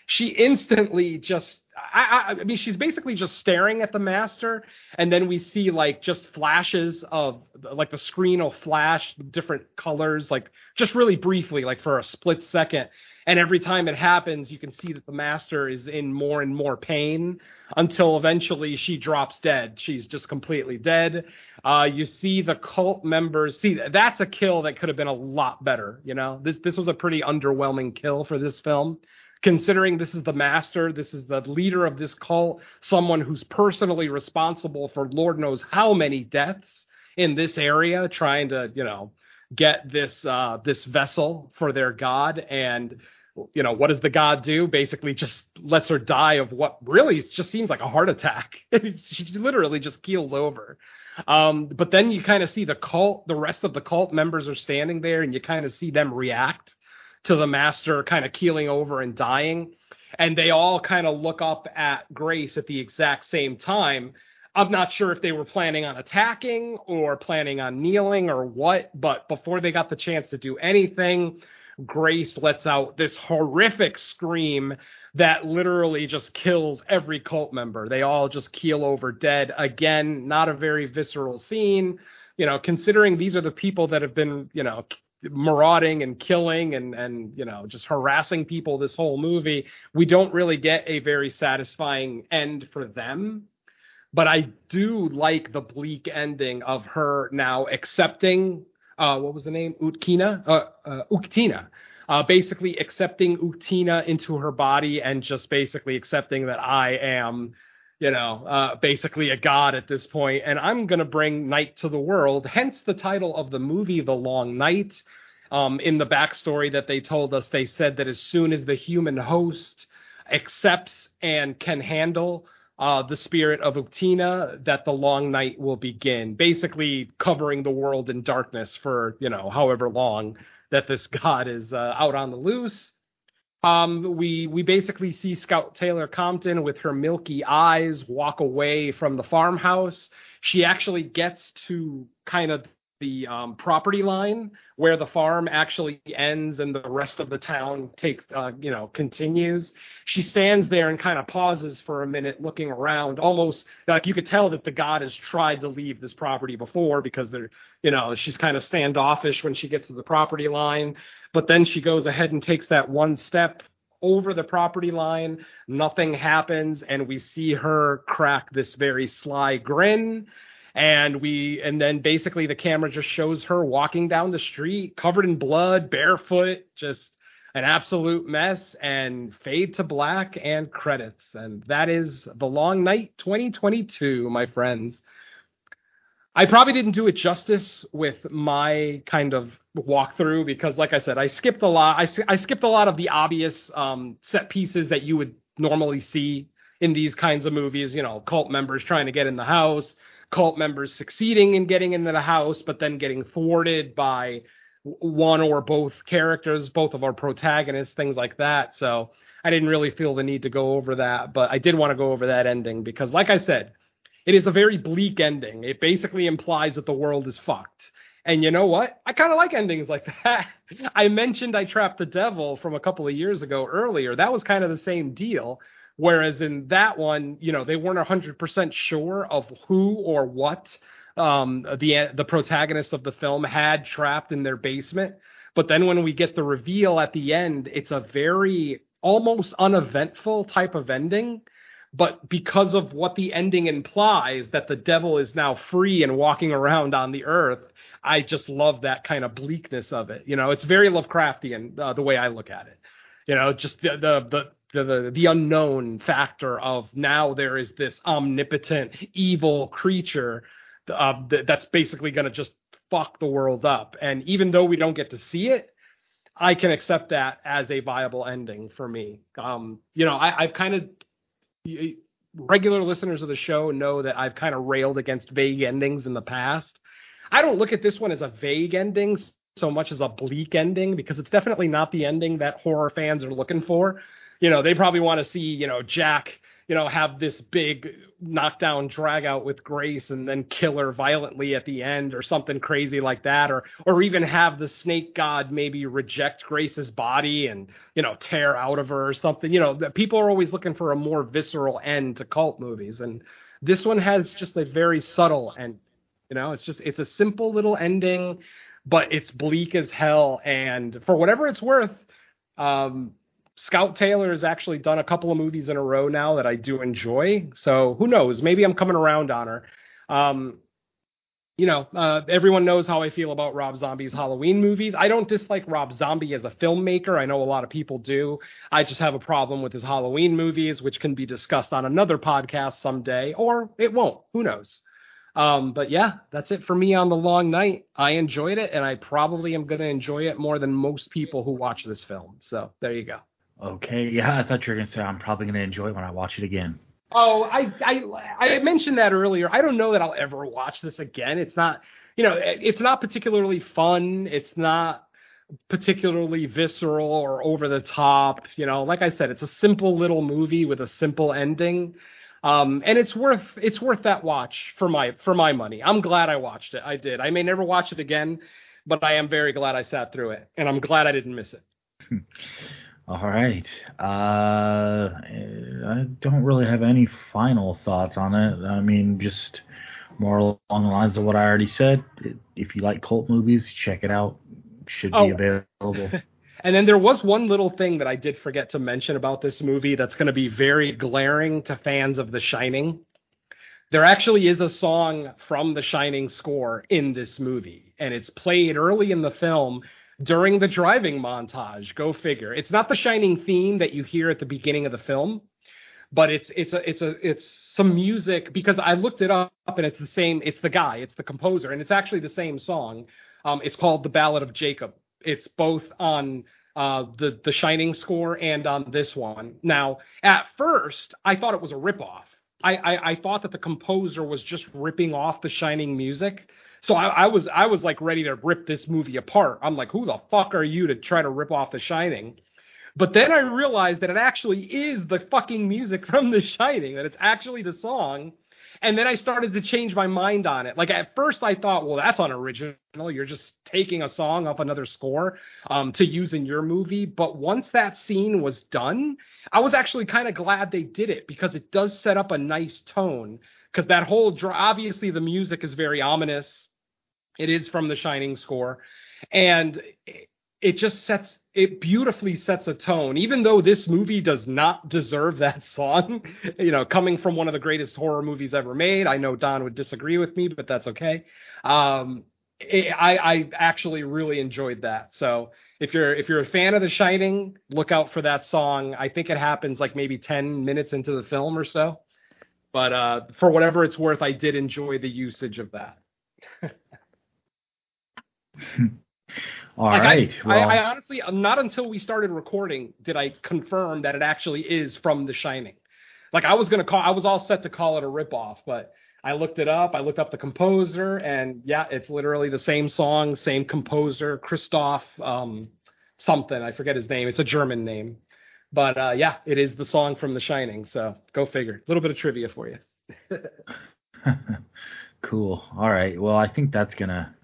She instantly just I, I, I, mean, she's basically just staring at the master, and then we see like just flashes of like the screen will flash different colors, like just really briefly, like for a split second. And every time it happens, you can see that the master is in more and more pain until eventually she drops dead. She's just completely dead. Uh, you see the cult members. See, that's a kill that could have been a lot better. You know, this this was a pretty underwhelming kill for this film considering this is the master, this is the leader of this cult, someone who's personally responsible for Lord knows how many deaths in this area, trying to, you know, get this uh, this vessel for their god. And you know, what does the god do? Basically, just lets her die of what really just seems like a heart attack. *laughs* she literally just keels over. Um, but then you kind of see the cult, the rest of the cult members are standing there, and you kind of see them react to the master kind of keeling over and dying. And they all kind of look up at Grace at the exact same time. I'm not sure if they were planning on attacking or planning on kneeling or what, but before they got the chance to do anything, Grace lets out this horrific scream that literally just kills every cult member. They all just keel over dead. Again, not a very visceral scene. You know, considering these are the people that have been, you know, marauding and killing and and you know just harassing people this whole movie we don't really get a very satisfying end for them but i do like the bleak ending of her now accepting uh what was the name utkina uh, uh uktina uh basically accepting uktina into her body and just basically accepting that i am you know, uh, basically a god at this point, and I'm to bring night to the world. Hence the title of the movie, The Long Night. Um, in the backstory that they told us, they said that as soon as the human host accepts and can handle uh, the spirit of Uktina, that the long night will begin, basically covering the world in darkness for you know however long that this *laughs* god is uh, out on the loose. Um, we we basically see Scout Taylor Compton with her milky eyes walk away from the farmhouse. She actually gets to kind of the um, property line where the farm actually ends and the rest of the town takes uh, you know continues. She stands there and kind of pauses for a minute looking around almost like you could tell that the god has tried to leave this property before because they're you know she's kind of standoffish when she gets to the property line. But then she goes ahead and takes that one step over the property line. Nothing happens and we see her crack this very sly grin and we and then basically the camera just shows her walking down the street covered in blood barefoot just an absolute mess and fade to black and credits. And that is the long night 2022 my friends. I probably didn't do it justice with my kind of walkthrough because like i said i skipped a lot i, I skipped a lot of the obvious um, set pieces that you would normally see in these kinds of movies you know cult members trying to get in the house cult members succeeding in getting into the house, but then getting thwarted by one or both characters, both of our protagonists, things like that. So I didn't really feel the need to go over that, but I did want to go over that ending because, like I said, it is a very bleak ending. It basically implies that the world is fucked. And you know what? I kind of like endings like *laughs* that. I mentioned I Trapped the Devil from a couple of years ago earlier. That was kind of the same deal Whereas in that one, you know, they weren't 100% sure of who or what um, the the protagonist of the film had trapped in their basement. But then when we get the reveal at the end, it's a very almost uneventful type of ending. But because of what the ending implies, that the devil is now free and walking around on the earth, I just love that kind of bleakness of it. You know, it's very Lovecraftian uh, the way I look at it. You know, just the the the the, the, unknown factor of now there is this omnipotent evil creature uh, that's basically going to just fuck the world up. And even though we don't get to see it, I can accept that as a viable ending for me. Um, you know, I, I've kind of regular listeners of the show know that I've kind of railed against vague endings in the past. I don't look at this one as a vague ending so much as a bleak ending because it's definitely not the ending that horror fans are looking for you know, they probably want to see, you know, Jack, you know, have this big knockdown drag out with Grace and then kill her violently at the end or something crazy like that, or or even have the snake god maybe reject Grace's body and, you know, tear out of her or something. You know, people are always looking for a more visceral end to cult movies. And this one has just a very subtle end. You know, it's just it's a simple little ending, but it's bleak as hell. And for whatever it's worth, um, Scout Taylor has actually done a couple of movies in a row now that I do enjoy. So who knows? Maybe I'm coming around on her. Um, you know, uh, everyone knows how I feel about Rob Zombie's Halloween movies. I don't dislike Rob Zombie as a filmmaker. I know a lot of people do. I just have a problem with his Halloween movies, which can be discussed on another podcast someday, or it won't. Who knows? Um, but yeah, that's it for me on the long night. I enjoyed it, and I probably am going to enjoy it more than most people who watch this film. So there you go. Okay, yeah, I thought you were gonna say I'm probably gonna enjoy it when I watch it again. Oh, I I I mentioned that earlier. I don't know that I'll ever watch this again. It's not, you know, it's not particularly fun. It's not particularly visceral or over the top. You know, like I said, it's a simple little movie with a simple ending. Um, and it's worth it's worth that watch for my for my money. I'm glad I watched it. I did. I may never watch it again, but I am very glad I sat through it, and I'm glad I didn't miss it. *laughs* All right. Uh, I don't really have any final thoughts on it. I mean, just more along the lines of what I already said. If you like cult movies, check it out. Should be Oh. available. *laughs* And then there was one little thing that I did forget to mention about this movie that's going to be very glaring to fans of The Shining. There actually is a song from The Shining score in this movie, and it's played early in the film during the driving montage. Go figure. It's not the Shining theme that you hear at the beginning of the film, but it's it's a it's a it's some music because I looked it up and it's the same. It's the guy, it's the composer, and it's actually the same song. Um, it's called "The Ballad of Jacob." It's both on uh, the the Shining score and on this one. Now, at first, I thought it was a ripoff. I, I I thought that the composer was just ripping off the Shining music. So I, I was I was like ready to rip this movie apart. I'm like, who the fuck are you to try to rip off The Shining? But then I realized that it actually is the fucking music *laughs* from The Shining, that it's actually the song. And then I started to change my mind on it. Like at first I thought, well, that's unoriginal. You're just taking a song off another score um, to use in your movie. But once that scene was done, I was actually kind of glad they did it because it does set up a nice tone. Because that whole, dr- obviously, the music is very ominous. It is from the Shining score. And it- just sets it beautifully sets a tone. Even though this movie does not deserve that *laughs* song you know coming from one of the greatest horror movies ever made i know don would disagree with me but that's okay. Um it, i i actually really enjoyed that. So if you're if you're a fan of the shining look out for that song. I think it happens like maybe 10 minutes into the film or so. But uh for whatever it's worth i did enjoy the usage of that *laughs* *laughs* All Like, right. I, well, I, I honestly, not until we started recording did I confirm that it actually is from The Shining. Like I was gonna call, I was all set to call it a ripoff, but I looked it up. I looked up the composer, and yeah, it's literally the same song, same composer, Christoph um, something. I forget his name. It's a German name, but uh, yeah, it is the song from The Shining. So go figure. A little bit of trivia for you. *laughs* *laughs* cool. All right. Well, I think that's gonna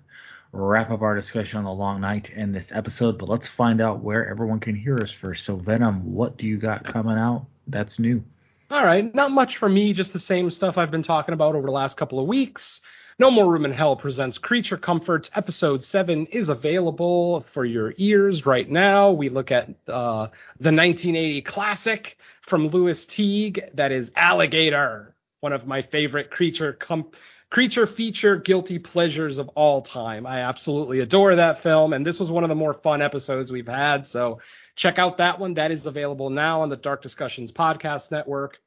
wrap up our discussion on the long night in this episode. But let's find out where everyone can hear us first. So, Venom, what do you got coming out? That's new. All right, not much for me, just the same stuff I've been talking about over the last couple of weeks. No More Room in Hell presents Creature Comforts. Episode 7 is available for your ears right now. We look at uh, the 1980 classic from Lewis Teague that is Alligator, one of my favorite creature com- creature feature guilty pleasures of all time. I absolutely adore that film, and this was one of the more fun episodes we've had. So check out that one. That is available now on the Dark Discussions Podcast Network.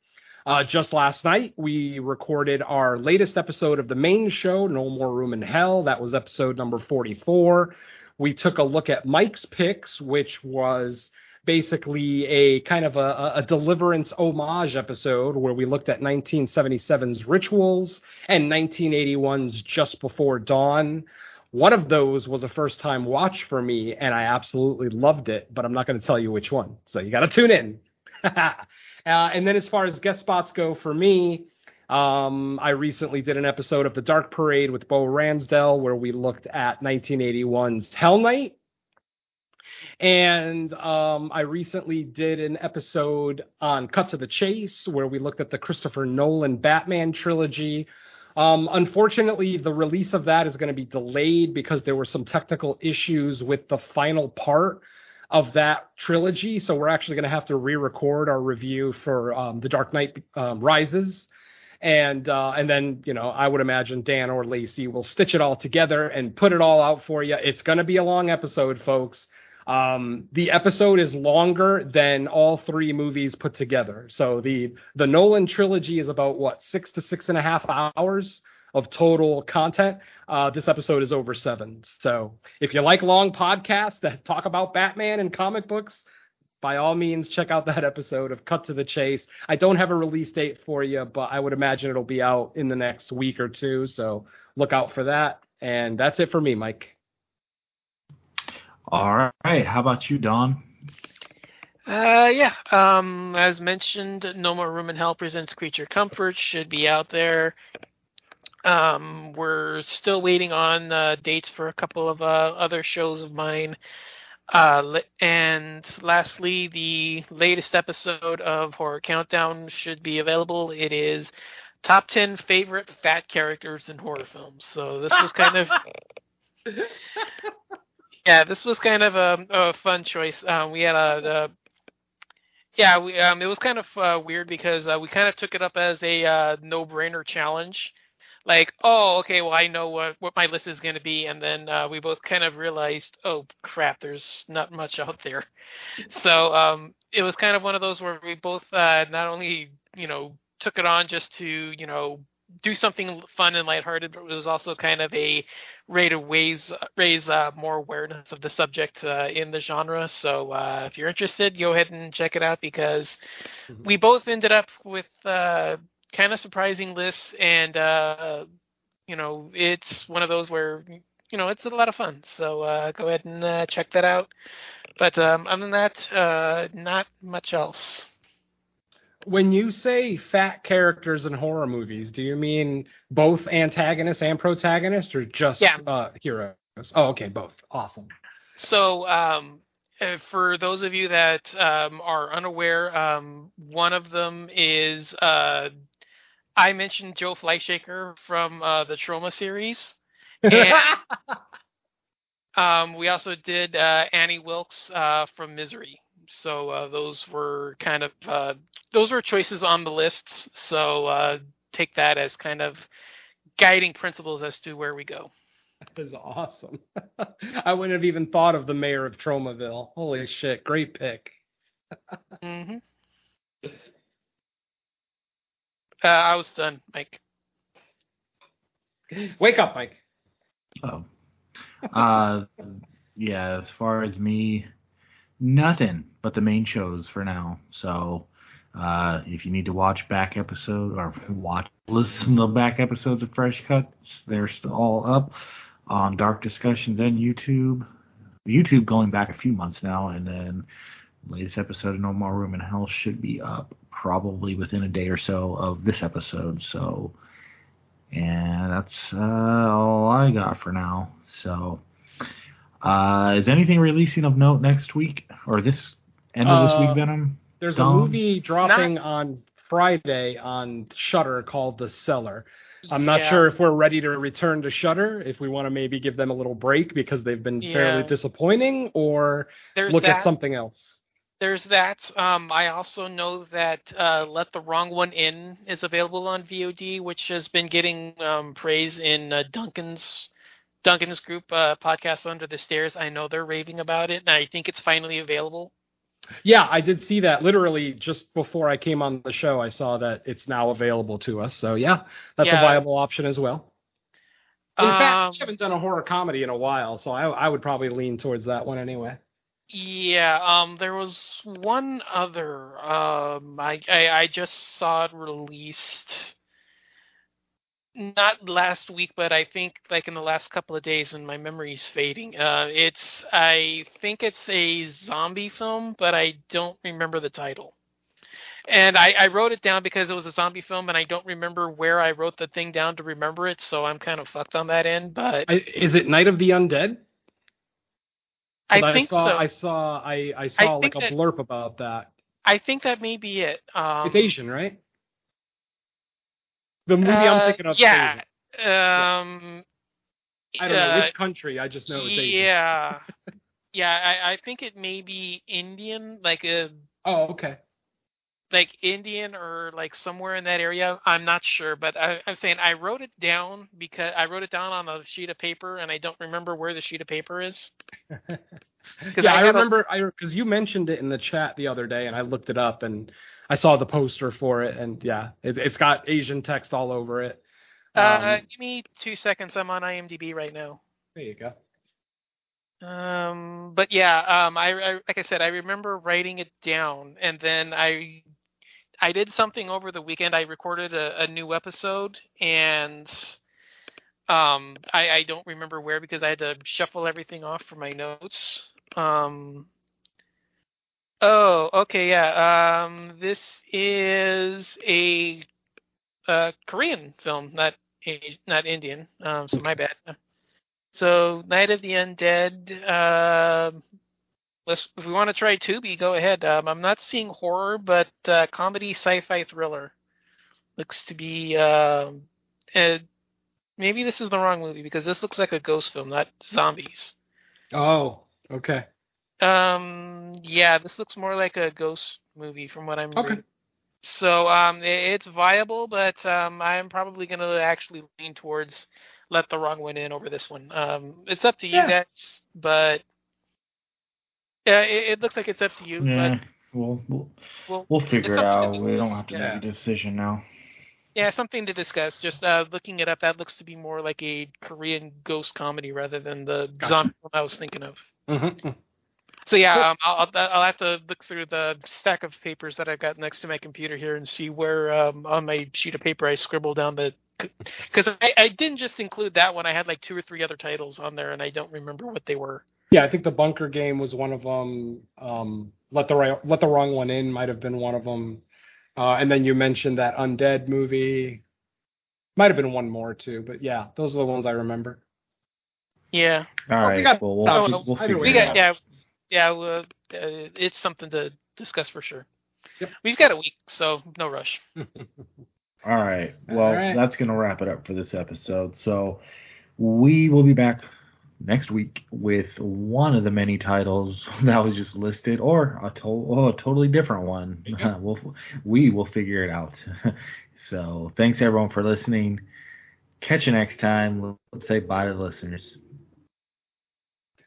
Uh, just last night, we recorded our latest episode of the main show, No More Room in Hell. That was episode number 44. We took a look at Mike's Picks, which was basically a kind of a, a deliverance homage episode where we looked at 1977's Rituals and 1981's Just Before Dawn. One of those was a first time watch for me, and I absolutely loved it, but I'm not going to tell you which one. So you got to tune in. *laughs* Uh, and then as far as guest spots go for me, um, I recently did an episode of The Dark Parade with Bo Ransdell where we looked at 1981's Hell Night. And um, I recently did an episode on Cut to the Chase where we looked at the Christopher Nolan Batman trilogy. Um, unfortunately, the release of that is going to be delayed because there were some technical issues with the final part of that trilogy. So we're actually going to have to re-record our review for um, The Dark Knight um, Rises, and uh, and then you know I would imagine Dan or Lacey will stitch it all together and put it all out for you. It's going to be a long episode, folks. Um, the episode is longer than all three movies put together. So the the Nolan trilogy is about what six to six and a half hours of total content. Uh, this episode is over seven. So if you like long podcasts that talk about Batman and comic books, by all means, check out that episode of Cut to the Chase. I don't have a release date for you, but I would imagine it'll be out in the next week or two. So look out for that. And that's it for me, Mike. All right. How about you, Don? Uh, yeah. Um, as mentioned, No More Room in Hell presents Creature Comfort should be out there. Um, we're still waiting on uh, dates for a couple of uh, other shows of mine. Uh, and lastly, the latest episode of Horror Countdown should be available. It is top 10 favorite fat characters in horror films. So this was kind of *laughs* yeah, this was kind of a, a fun choice. Um, we had a, a yeah, we um, it was kind of uh, weird because uh, we kind of took it up as a uh, no-brainer challenge. Like, oh, okay, well, I know what what my list is going to be, and then uh, we both kind of realized, oh crap, there's not much *laughs* out there. So um, it was kind of one of those where we both uh, not only you know took it on just to you know do something fun and lighthearted, but it was also kind of a way to raise raise uh, more awareness of the subject uh, in the genre. So uh, if you're interested, go ahead and check it out because Mhm. we both ended up with uh, kind of surprising lists, and uh, you know it's one of those where you know it's a lot of fun. So uh, go ahead and uh, check that out. But um, other than that, uh, not much else. When you say fat characters in horror movies, do you mean both antagonists and protagonists, or just Yeah. uh, heroes? Oh, okay, both. Awesome. So, um, uh, for those of you that um, are unaware, um, one of them is uh, I mentioned Joe Fleishaker from uh, the Troma series. And *laughs* um, we also did uh, Annie Wilkes uh, from Misery. So uh, those were kind of uh, those were choices on the list. So uh, take that as kind of guiding principles as to where we go. That is awesome. *laughs* I wouldn't have even thought of the mayor of Tromaville. Holy shit, great pick. mm-hmm. *laughs* Uh, I was done, Mike. Wake up, Mike. Oh. Uh, yeah, as far as me, nothing but the main shows for now. So, uh, if you need to watch back episode or watch, listen to back episodes of Fresh Cuts, they're still all up on Dark Discussions and YouTube. YouTube going back a few months now, and then latest episode of No More Room in Hell should be up probably within a day or so of this episode. So, and that's uh, all I got for now. So, uh, is anything releasing of note next week or this end of this Uh, week, Venom? There's Dom? a movie dropping on Friday on Shudder called The Cellar. I'm not Yeah. sure if we're ready to return to Shudder, if we want to maybe give them a little break because they've been fairly disappointing, or There's look that. at something else. There's that. Um, I also know that uh, Let the Wrong One In is available on VOD, which has been getting um, praise in uh, Duncan's Duncan's group uh, podcast Under the Stairs. I know they're raving about it, and I think it's finally available. Yeah, I did see that literally just before I came on the show. I saw that it's now available to us. So yeah, that's Yeah. a viable option as well. In Um, fact, we haven't done a horror comedy in a while, so I, I would probably lean towards that one anyway. Yeah, um, there was one other. Um, I, I I just saw it released, not last week, but I think like in the last couple of days, and my memory's fading. Uh, it's I think it's a zombie film, but I don't remember the title. And I, I wrote it down because it was a zombie film, and I don't remember where I wrote the thing down to remember it, so I'm kind of fucked on that end. But I, is it Night of the Undead? I think saw, so. I saw I, I saw like a that- blurb about that. I think that may be it. Um, it's Asian, right? The movie Uh, I'm thinking of yeah. Um, I don't know uh, which country. I just know it's Asian. Yeah, *laughs* yeah. I, I think it may be Indian, like a Oh, okay. like Indian or like somewhere in that area. I'm not sure, but I, I'm saying I wrote it down because I wrote it down on a sheet of paper, and I don't remember where the sheet of paper is. *laughs* Because yeah, I I, remember. I because you mentioned it in the chat the other day, and I looked it up, and I saw the poster for it, and yeah, it, it's got Asian text all over it. Uh, Um, give me two seconds. I'm on IMDb right now. there you go. Um, but yeah, um, I, I like I said, I remember writing it down, and then I I did something over the weekend. I recorded a, a new episode, and um, I, I don't remember where because I had to shuffle everything off for my notes. Um, Oh, okay, yeah. Um, this is a, uh Korean film, not not Indian. Um, so my bad. So Night of the Undead. Um, let's if we want to try Tubi, go ahead. Um, I'm not seeing horror, but uh, comedy, sci-fi, thriller looks to be. Um, uh, maybe this is the wrong movie because this looks like a ghost film, not zombies. Oh, okay. Um, yeah, this looks more like a ghost movie from what I'm Okay. reading. So um, i- it's viable, but um, I'm probably gonna actually lean towards let the wrong one in over this one. Um, it's up to you Yeah. guys, but yeah, it, it looks like it's up to you. Yeah, we'll we'll, we'll, we'll figure it out. We don't have to Yeah. make a decision now. yeah, something to discuss. Just uh, looking it up, that looks to be more like a Korean ghost comedy rather than the Gotcha. zombie one I was thinking of. Mhm. So yeah, Cool. um, I'll, I'll I'll have to look through the stack of papers that I've got next to my computer here and see where um, on my sheet of paper I scribble down the because I, I didn't just include that one. I had like two or three other titles on there, and I don't remember what they were. Yeah, I think the bunker game was one of them. Um, let the right, let the wrong one in might have been one of them. Uh, and then you mentioned that undead movie. Might have been one more too, but yeah, those are the ones I remember. Yeah, All Oh, we got well, we'll, options. we'll Either figure we got yeah yeah. Well, uh, it's something to discuss for sure. Yep. We've got a week, so no rush. *laughs* All right. Well, right. that's going to wrap it up for this episode. So we will be back next week with one of the many titles *laughs* that was just listed, or a, to- oh, a totally different one. There you go. *laughs* we'll, we will figure it out. so thanks everyone for listening. Catch you next time. Let's say bye to the listeners.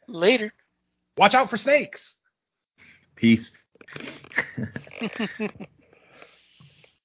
Later. Watch out for snakes. Peace. *laughs*